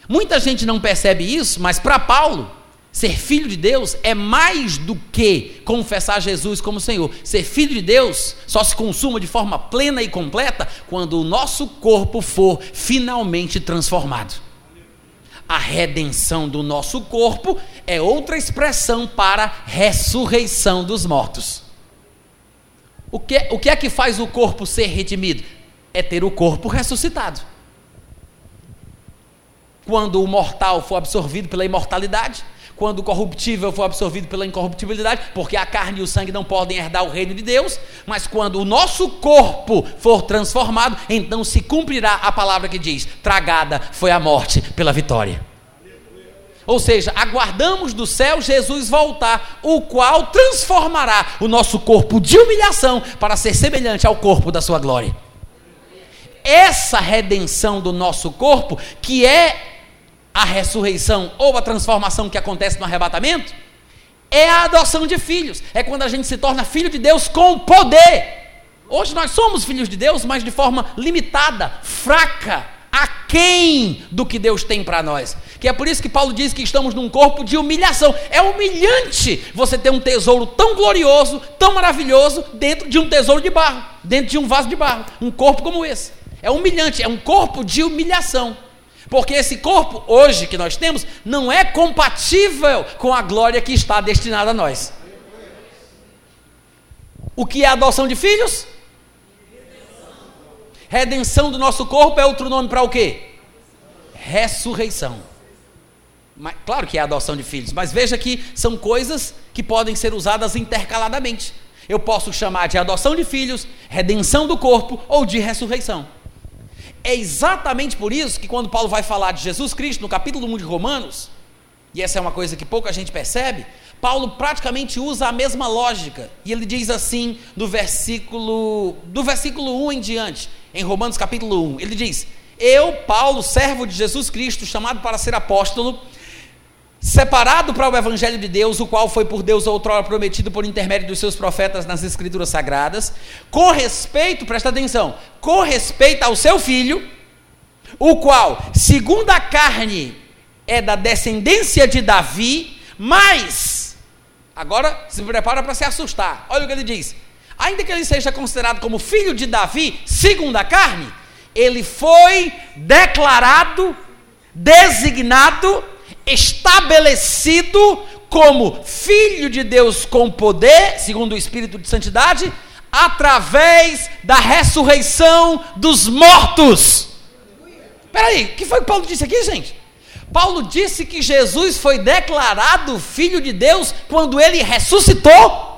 Muita gente não percebe isso, mas para Paulo, Ser filho de Deus é mais do que confessar Jesus como Senhor. Ser filho de Deus só se consuma de forma plena e completa quando o nosso corpo for finalmente transformado. A redenção do nosso corpo é outra expressão para ressurreição dos mortos. O que, o que é que faz o corpo ser redimido? É ter o corpo ressuscitado. Quando o mortal for absorvido pela imortalidade, quando o corruptível for absorvido pela incorruptibilidade, porque a carne e o sangue não podem herdar o reino de Deus, mas quando o nosso corpo for transformado, então se cumprirá a palavra que diz: tragada foi a morte pela vitória. Ou seja, aguardamos do céu Jesus voltar, o qual transformará o nosso corpo de humilhação para ser semelhante ao corpo da sua glória. Essa redenção do nosso corpo, que é a ressurreição ou a transformação que acontece no arrebatamento, é a adoção de filhos. É quando a gente se torna filho de Deus com poder. Hoje nós somos filhos de Deus, mas de forma limitada, fraca, aquém do que Deus tem para nós. Que é por isso que Paulo diz que estamos num corpo de humilhação. É humilhante você ter um tesouro tão glorioso, tão maravilhoso, dentro de um tesouro de barro, dentro de um vaso de barro. Um corpo como esse. É humilhante, é um corpo de humilhação. Porque esse corpo, hoje, que nós temos, não é compatível com a glória que está destinada a nós. O que é adoção de filhos? Redenção do nosso corpo é outro nome para o quê? Ressurreição. Mas, claro que é adoção de filhos, mas veja que são coisas que podem ser usadas intercaladamente. Eu posso chamar de adoção de filhos, redenção do corpo ou de ressurreição. É exatamente por isso que quando Paulo vai falar de Jesus Cristo no capítulo 1 de Romanos, e essa é uma coisa que pouca gente percebe, Paulo praticamente usa a mesma lógica. E ele diz assim no versículo do versículo 1 em diante, em Romanos capítulo 1, ele diz: "Eu, Paulo, servo de Jesus Cristo, chamado para ser apóstolo, separado para o evangelho de Deus, o qual foi por Deus outrora prometido por intermédio dos seus profetas nas escrituras sagradas, com respeito, presta atenção, com respeito ao seu filho, o qual, segundo a carne, é da descendência de Davi, mas agora se prepara para se assustar. Olha o que ele diz: ainda que ele seja considerado como filho de Davi, segundo a carne, ele foi declarado designado, estabelecido como filho de Deus com poder, segundo o Espírito de Santidade, através da ressurreição dos mortos. Espera aí, o que foi que Paulo disse aqui, gente? Paulo disse que Jesus foi declarado filho de Deus quando ele ressuscitou.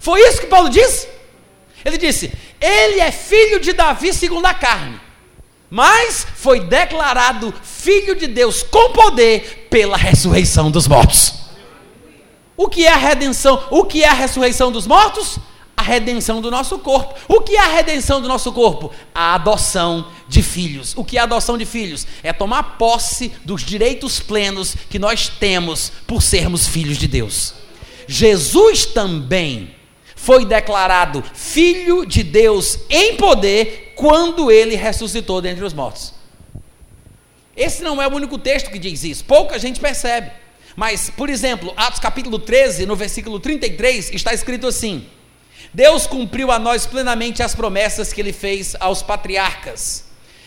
Foi isso que Paulo disse? Ele disse: Ele é filho de Davi segundo a carne, mas foi declarado filho de Deus com poder pela ressurreição dos mortos. O que é a redenção? O que é a ressurreição dos mortos? A redenção do nosso corpo. O que é a redenção do nosso corpo? A adoção de filhos. O que é a adoção de filhos? É tomar posse dos direitos plenos que nós temos por sermos filhos de Deus. Jesus também foi declarado filho de Deus em poder quando ele ressuscitou dentre os mortos. Esse não é o único texto que diz isso, pouca gente percebe. Mas, por exemplo, Atos capítulo 13, no versículo 33, está escrito assim: Deus cumpriu a nós plenamente as promessas que ele fez aos patriarcas,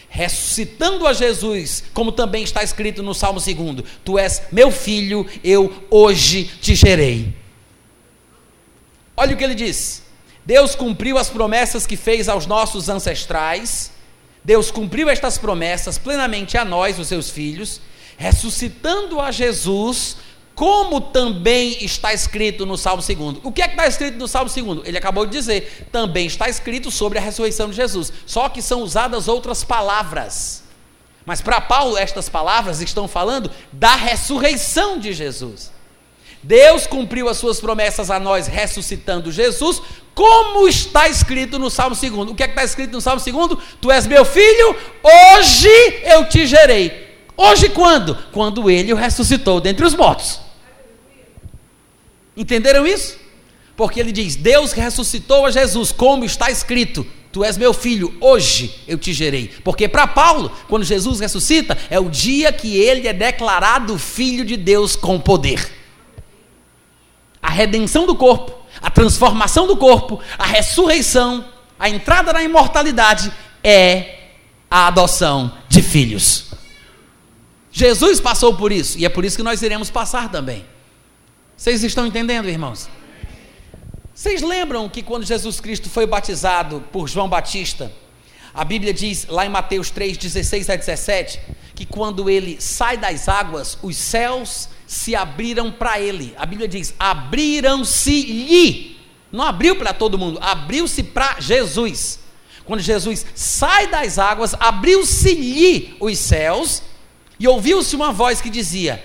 ressuscitando a Jesus, como também está escrito no Salmo 2: Tu és meu filho, eu hoje te gerei. Olha o que ele diz: Deus cumpriu as promessas que fez aos nossos ancestrais, Deus cumpriu estas promessas plenamente a nós, os seus filhos, ressuscitando a Jesus, como também está escrito no Salmo 2. O que é que está escrito no Salmo 2? Ele acabou de dizer, também está escrito sobre a ressurreição de Jesus, só que são usadas outras palavras. Mas para Paulo, estas palavras estão falando da ressurreição de Jesus. Deus cumpriu as suas promessas a nós ressuscitando Jesus, como está escrito no Salmo 2. O que é que está escrito no Salmo 2? Tu és meu filho, hoje eu te gerei. Hoje quando? Quando ele o ressuscitou dentre os mortos. Entenderam isso? Porque ele diz: Deus ressuscitou a Jesus, como está escrito: Tu és meu filho, hoje eu te gerei. Porque para Paulo, quando Jesus ressuscita, é o dia que ele é declarado filho de Deus com poder a redenção do corpo, a transformação do corpo, a ressurreição, a entrada na imortalidade é a adoção de filhos. Jesus passou por isso e é por isso que nós iremos passar também. Vocês estão entendendo, irmãos? Vocês lembram que quando Jesus Cristo foi batizado por João Batista, a Bíblia diz lá em Mateus 3, 16 a 17, que quando ele sai das águas, os céus se abriram para ele. A Bíblia diz: abriram-se-lhe. Não abriu para todo mundo, abriu-se para Jesus. Quando Jesus sai das águas, abriu-se-lhe os céus e ouviu-se uma voz que dizia: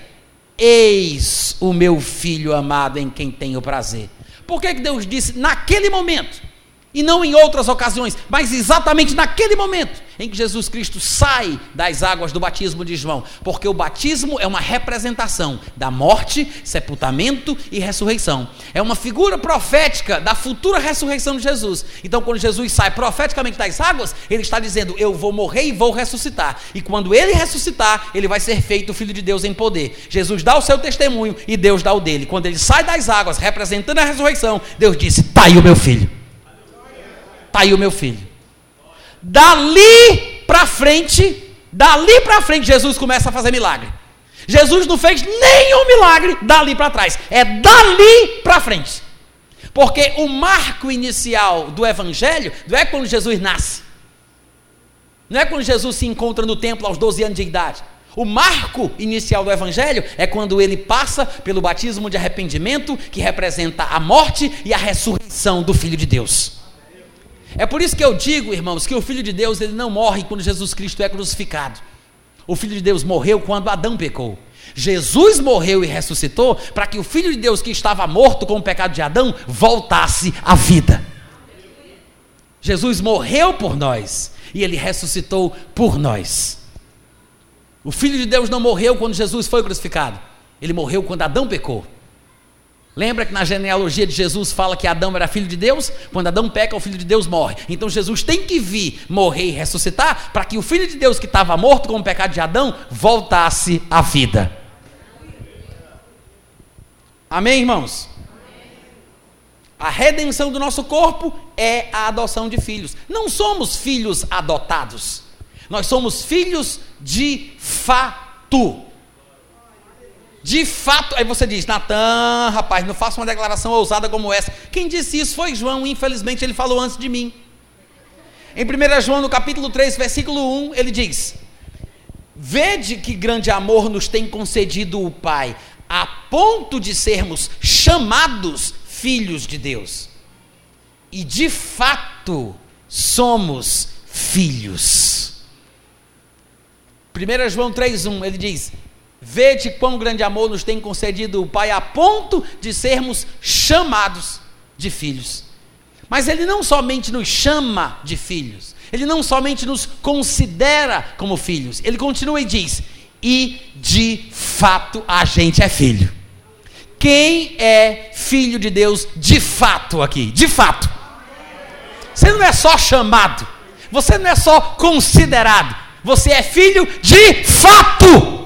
Eis o meu filho amado em quem tenho prazer. Por que, que Deus disse naquele momento? E não em outras ocasiões, mas exatamente naquele momento em que Jesus Cristo sai das águas do batismo de João, porque o batismo é uma representação da morte, sepultamento e ressurreição. É uma figura profética da futura ressurreição de Jesus. Então, quando Jesus sai profeticamente das águas, ele está dizendo: Eu vou morrer e vou ressuscitar. E quando ele ressuscitar, ele vai ser feito Filho de Deus em poder. Jesus dá o seu testemunho e Deus dá o dele. Quando ele sai das águas, representando a ressurreição, Deus disse: Está aí o meu filho. Está aí o meu filho. Dali para frente, dali para frente, Jesus começa a fazer milagre. Jesus não fez nenhum milagre dali para trás. É dali para frente. Porque o marco inicial do evangelho não é quando Jesus nasce. Não é quando Jesus se encontra no templo aos 12 anos de idade. O marco inicial do Evangelho é quando ele passa pelo batismo de arrependimento, que representa a morte e a ressurreição do Filho de Deus. É por isso que eu digo, irmãos, que o Filho de Deus ele não morre quando Jesus Cristo é crucificado. O Filho de Deus morreu quando Adão pecou. Jesus morreu e ressuscitou para que o Filho de Deus que estava morto com o pecado de Adão voltasse à vida. Jesus morreu por nós e ele ressuscitou por nós. O Filho de Deus não morreu quando Jesus foi crucificado, ele morreu quando Adão pecou. Lembra que na genealogia de Jesus fala que Adão era filho de Deus? Quando Adão peca, o filho de Deus morre. Então Jesus tem que vir, morrer e ressuscitar para que o filho de Deus que estava morto com o pecado de Adão voltasse à vida. Amém, irmãos? A redenção do nosso corpo é a adoção de filhos. Não somos filhos adotados. Nós somos filhos de fato. De fato, aí você diz, Natan, rapaz, não faça uma declaração ousada como essa. Quem disse isso foi João, infelizmente ele falou antes de mim. Em 1 João, no capítulo 3, versículo 1, ele diz: Vede que grande amor nos tem concedido o Pai, a ponto de sermos chamados filhos de Deus. E de fato somos filhos. 1 João 3,1 ele diz: Vede quão grande amor nos tem concedido o Pai, a ponto de sermos chamados de filhos. Mas Ele não somente nos chama de filhos, Ele não somente nos considera como filhos, Ele continua e diz: e de fato a gente é filho. Quem é filho de Deus de fato aqui? De fato. Você não é só chamado, você não é só considerado, você é filho de fato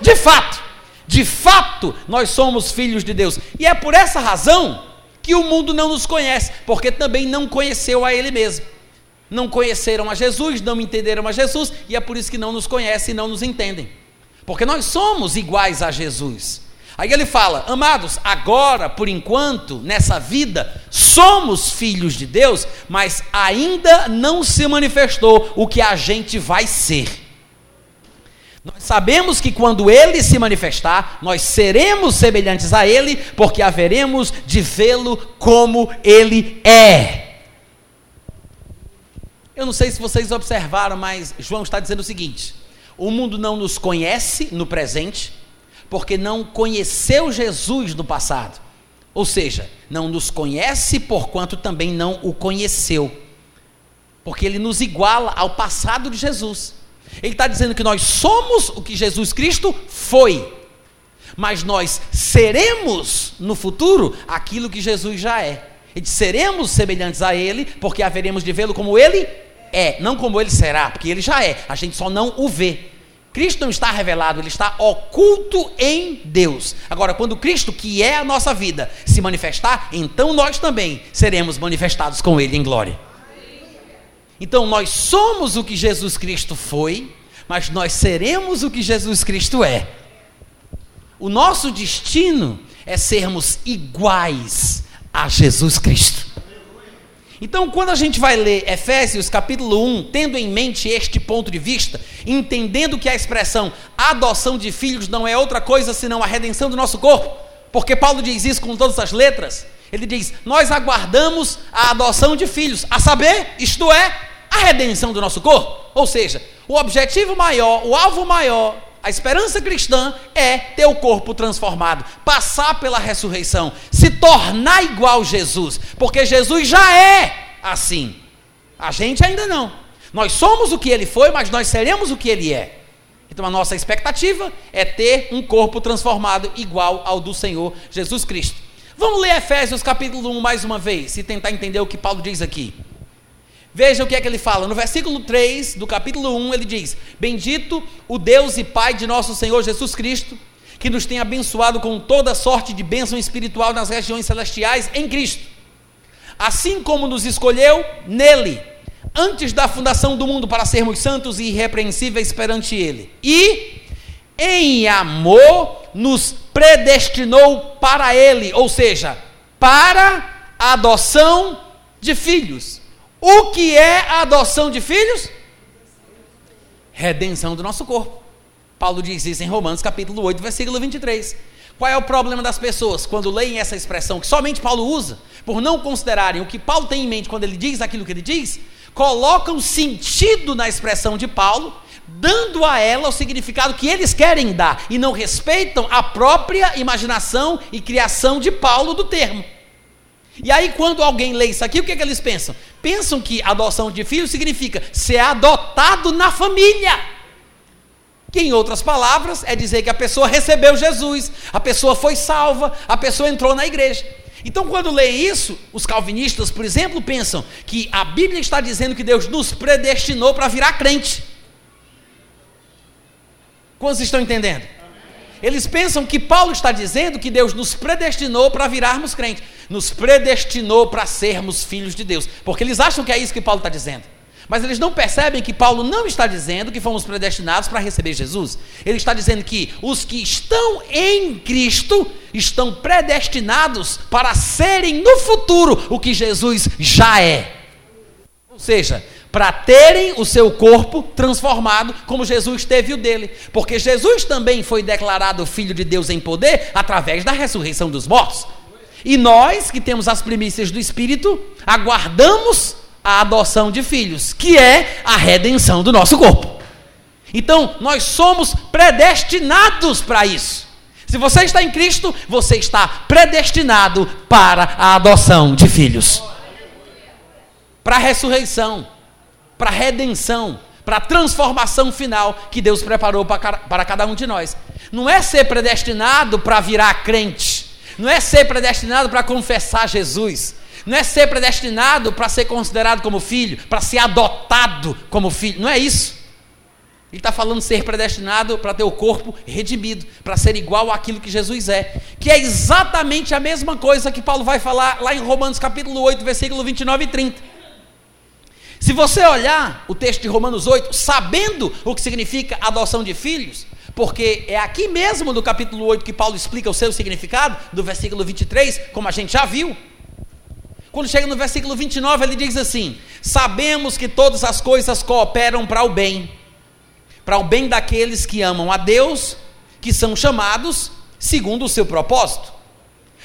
de fato, de fato, nós somos filhos de Deus. E é por essa razão que o mundo não nos conhece, porque também não conheceu a Ele mesmo. Não conheceram a Jesus, não entenderam a Jesus, e é por isso que não nos conhecem e não nos entendem. Porque nós somos iguais a Jesus. Aí ele fala: Amados, agora, por enquanto, nessa vida, somos filhos de Deus, mas ainda não se manifestou o que a gente vai ser. Nós sabemos que quando ele se manifestar, nós seremos semelhantes a ele, porque haveremos de vê-lo como ele é. Eu não sei se vocês observaram, mas João está dizendo o seguinte: o mundo não nos conhece no presente, porque não conheceu Jesus no passado. Ou seja, não nos conhece porquanto também não o conheceu. Porque ele nos iguala ao passado de Jesus. Ele está dizendo que nós somos o que Jesus Cristo foi, mas nós seremos no futuro aquilo que Jesus já é. E seremos semelhantes a Ele, porque haveremos de vê-lo como Ele é, não como Ele será, porque Ele já é, a gente só não o vê. Cristo não está revelado, ele está oculto em Deus. Agora, quando Cristo, que é a nossa vida, se manifestar, então nós também seremos manifestados com Ele em glória. Então nós somos o que Jesus Cristo foi, mas nós seremos o que Jesus Cristo é. O nosso destino é sermos iguais a Jesus Cristo. Então, quando a gente vai ler Efésios capítulo 1, tendo em mente este ponto de vista, entendendo que a expressão adoção de filhos não é outra coisa senão a redenção do nosso corpo, porque Paulo diz isso com todas as letras, ele diz: Nós aguardamos a adoção de filhos, a saber, isto é, a redenção do nosso corpo. Ou seja, o objetivo maior, o alvo maior, a esperança cristã é ter o corpo transformado, passar pela ressurreição, se tornar igual Jesus, porque Jesus já é assim. A gente ainda não. Nós somos o que ele foi, mas nós seremos o que ele é. Então a nossa expectativa é ter um corpo transformado igual ao do Senhor Jesus Cristo. Vamos ler Efésios capítulo 1 mais uma vez e tentar entender o que Paulo diz aqui. Veja o que é que ele fala. No versículo 3 do capítulo 1, ele diz: Bendito o Deus e Pai de nosso Senhor Jesus Cristo, que nos tem abençoado com toda sorte de bênção espiritual nas regiões celestiais em Cristo. Assim como nos escolheu nele, antes da fundação do mundo, para sermos santos e irrepreensíveis perante ele. E em amor nos predestinou para ele, ou seja, para a adoção de filhos o que é a adoção de filhos? Redenção do nosso corpo. Paulo diz isso em Romanos capítulo 8, versículo 23. Qual é o problema das pessoas quando leem essa expressão que somente Paulo usa, por não considerarem o que Paulo tem em mente quando ele diz aquilo que ele diz? Colocam sentido na expressão de Paulo, dando a ela o significado que eles querem dar e não respeitam a própria imaginação e criação de Paulo do termo. E aí, quando alguém lê isso aqui, o que, é que eles pensam? Pensam que adoção de filho significa ser adotado na família. Que, em outras palavras, é dizer que a pessoa recebeu Jesus, a pessoa foi salva, a pessoa entrou na igreja. Então, quando lê isso, os calvinistas, por exemplo, pensam que a Bíblia está dizendo que Deus nos predestinou para virar crente. Quantos estão entendendo? Eles pensam que Paulo está dizendo que Deus nos predestinou para virarmos crentes, nos predestinou para sermos filhos de Deus, porque eles acham que é isso que Paulo está dizendo. Mas eles não percebem que Paulo não está dizendo que fomos predestinados para receber Jesus. Ele está dizendo que os que estão em Cristo estão predestinados para serem no futuro o que Jesus já é. Ou seja, para terem o seu corpo transformado como Jesus teve o dele. Porque Jesus também foi declarado Filho de Deus em poder através da ressurreição dos mortos. E nós, que temos as primícias do Espírito, aguardamos a adoção de filhos, que é a redenção do nosso corpo. Então, nós somos predestinados para isso. Se você está em Cristo, você está predestinado para a adoção de filhos. Para a ressurreição, para a redenção, para a transformação final que Deus preparou para cada um de nós. Não é ser predestinado para virar crente não é ser predestinado para confessar Jesus, não é ser predestinado para ser considerado como filho, para ser adotado como filho, não é isso. Ele está falando ser predestinado para ter o corpo redimido, para ser igual àquilo que Jesus é, que é exatamente a mesma coisa que Paulo vai falar lá em Romanos capítulo 8, versículo 29 e 30. Se você olhar o texto de Romanos 8, sabendo o que significa adoção de filhos, porque é aqui mesmo no capítulo 8 que Paulo explica o seu significado, do versículo 23, como a gente já viu. Quando chega no versículo 29, ele diz assim: Sabemos que todas as coisas cooperam para o bem, para o bem daqueles que amam a Deus, que são chamados segundo o seu propósito.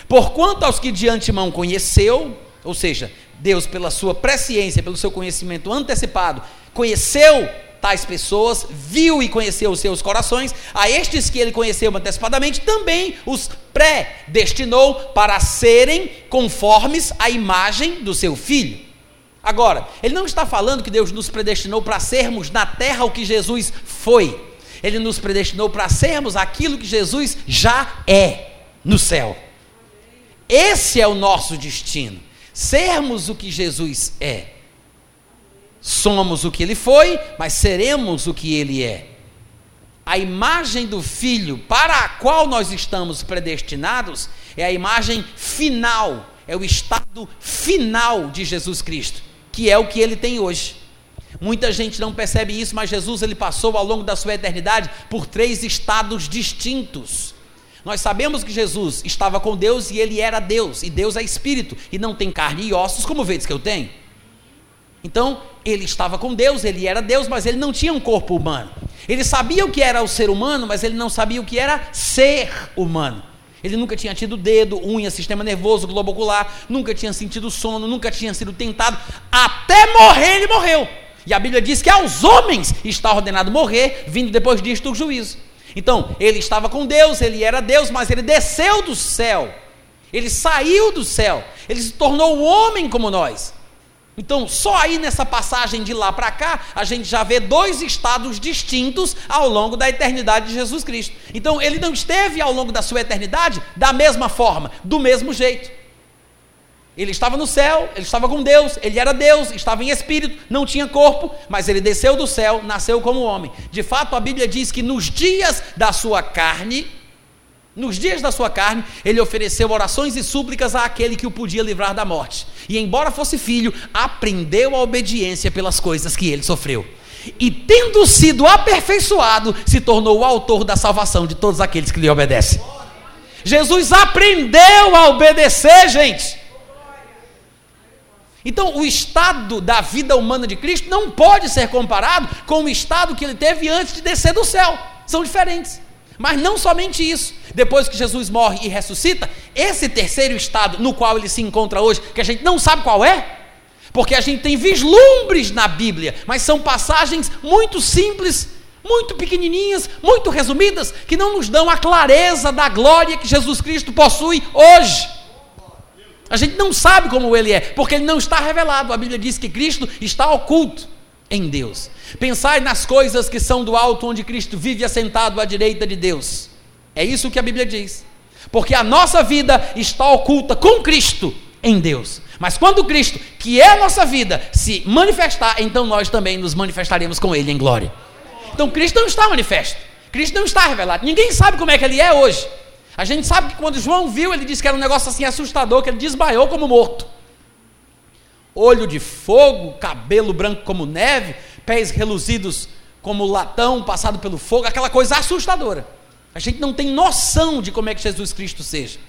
Porquanto aos que de antemão conheceu, ou seja, Deus, pela sua presciência, pelo seu conhecimento antecipado, conheceu tais pessoas, viu e conheceu os seus corações, a estes que ele conheceu antecipadamente, também os predestinou para serem conformes à imagem do seu filho. Agora, ele não está falando que Deus nos predestinou para sermos na terra o que Jesus foi. Ele nos predestinou para sermos aquilo que Jesus já é no céu. Esse é o nosso destino. Sermos o que Jesus é. Somos o que ele foi, mas seremos o que ele é. A imagem do filho para a qual nós estamos predestinados é a imagem final, é o estado final de Jesus Cristo, que é o que ele tem hoje. Muita gente não percebe isso, mas Jesus ele passou ao longo da sua eternidade por três estados distintos. Nós sabemos que Jesus estava com Deus e ele era Deus, e Deus é espírito, e não tem carne e ossos como vês que eu tenho. Então, ele estava com Deus, ele era Deus, mas ele não tinha um corpo humano. Ele sabia o que era o ser humano, mas ele não sabia o que era ser humano. Ele nunca tinha tido dedo, unha, sistema nervoso, globo ocular, nunca tinha sentido sono, nunca tinha sido tentado. Até morrer, ele morreu. E a Bíblia diz que aos homens está ordenado morrer, vindo depois disto o juízo. Então, ele estava com Deus, ele era Deus, mas ele desceu do céu. Ele saiu do céu. Ele se tornou um homem como nós. Então, só aí nessa passagem de lá para cá, a gente já vê dois estados distintos ao longo da eternidade de Jesus Cristo. Então, ele não esteve ao longo da sua eternidade da mesma forma, do mesmo jeito. Ele estava no céu, ele estava com Deus, ele era Deus, estava em espírito, não tinha corpo, mas ele desceu do céu, nasceu como homem. De fato, a Bíblia diz que nos dias da sua carne, nos dias da sua carne, ele ofereceu orações e súplicas àquele que o podia livrar da morte. E, embora fosse filho, aprendeu a obediência pelas coisas que ele sofreu. E, tendo sido aperfeiçoado, se tornou o autor da salvação de todos aqueles que lhe obedecem. Jesus aprendeu a obedecer, gente. Então, o estado da vida humana de Cristo não pode ser comparado com o estado que ele teve antes de descer do céu. São diferentes. Mas não somente isso. Depois que Jesus morre e ressuscita, esse terceiro estado no qual ele se encontra hoje, que a gente não sabe qual é, porque a gente tem vislumbres na Bíblia, mas são passagens muito simples, muito pequenininhas, muito resumidas, que não nos dão a clareza da glória que Jesus Cristo possui hoje. A gente não sabe como ele é, porque ele não está revelado. A Bíblia diz que Cristo está oculto em Deus. Pensai nas coisas que são do alto, onde Cristo vive assentado à direita de Deus. É isso que a Bíblia diz. Porque a nossa vida está oculta com Cristo em Deus. Mas quando Cristo, que é a nossa vida, se manifestar, então nós também nos manifestaremos com Ele em glória. Então Cristo não está manifesto. Cristo não está revelado. Ninguém sabe como é que ele é hoje. A gente sabe que quando João viu, ele disse que era um negócio assim assustador, que ele desmaiou como morto. olho de fogo, cabelo branco como neve, pés reluzidos como latão passado pelo fogo, aquela coisa assustadora. A gente não tem noção de como é que Jesus Cristo seja.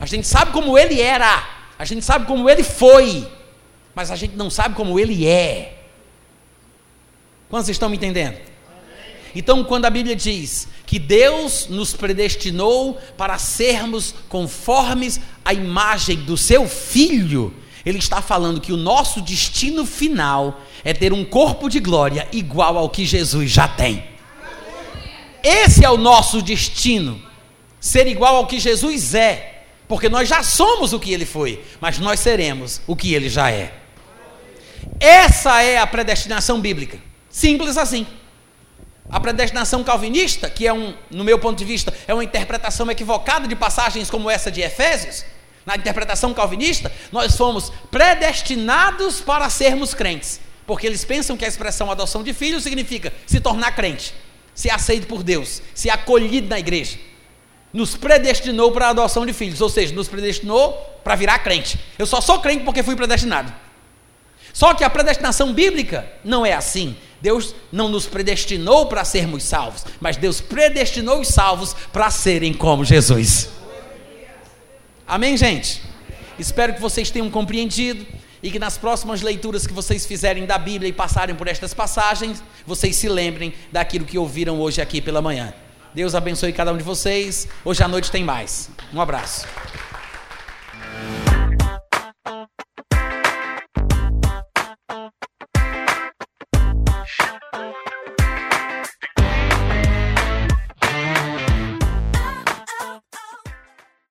A gente sabe como ele era, a gente sabe como ele foi, mas a gente não sabe como ele é. Quantos estão me entendendo? Então, quando a Bíblia diz que Deus nos predestinou para sermos conformes à imagem do seu filho, ele está falando que o nosso destino final é ter um corpo de glória igual ao que Jesus já tem. Esse é o nosso destino, ser igual ao que Jesus é, porque nós já somos o que ele foi, mas nós seremos o que ele já é. Essa é a predestinação bíblica. Simples assim. A predestinação calvinista, que é um, no meu ponto de vista, é uma interpretação equivocada de passagens como essa de Efésios, na interpretação calvinista, nós fomos predestinados para sermos crentes, porque eles pensam que a expressão adoção de filho significa se tornar crente, ser aceito por Deus, ser acolhido na igreja. Nos predestinou para a adoção de filhos, ou seja, nos predestinou para virar crente. Eu só sou crente porque fui predestinado. Só que a predestinação bíblica não é assim. Deus não nos predestinou para sermos salvos, mas Deus predestinou os salvos para serem como Jesus. Amém, gente? Espero que vocês tenham compreendido e que nas próximas leituras que vocês fizerem da Bíblia e passarem por estas passagens, vocês se lembrem daquilo que ouviram hoje aqui pela manhã. Deus abençoe cada um de vocês. Hoje à noite tem mais. Um abraço.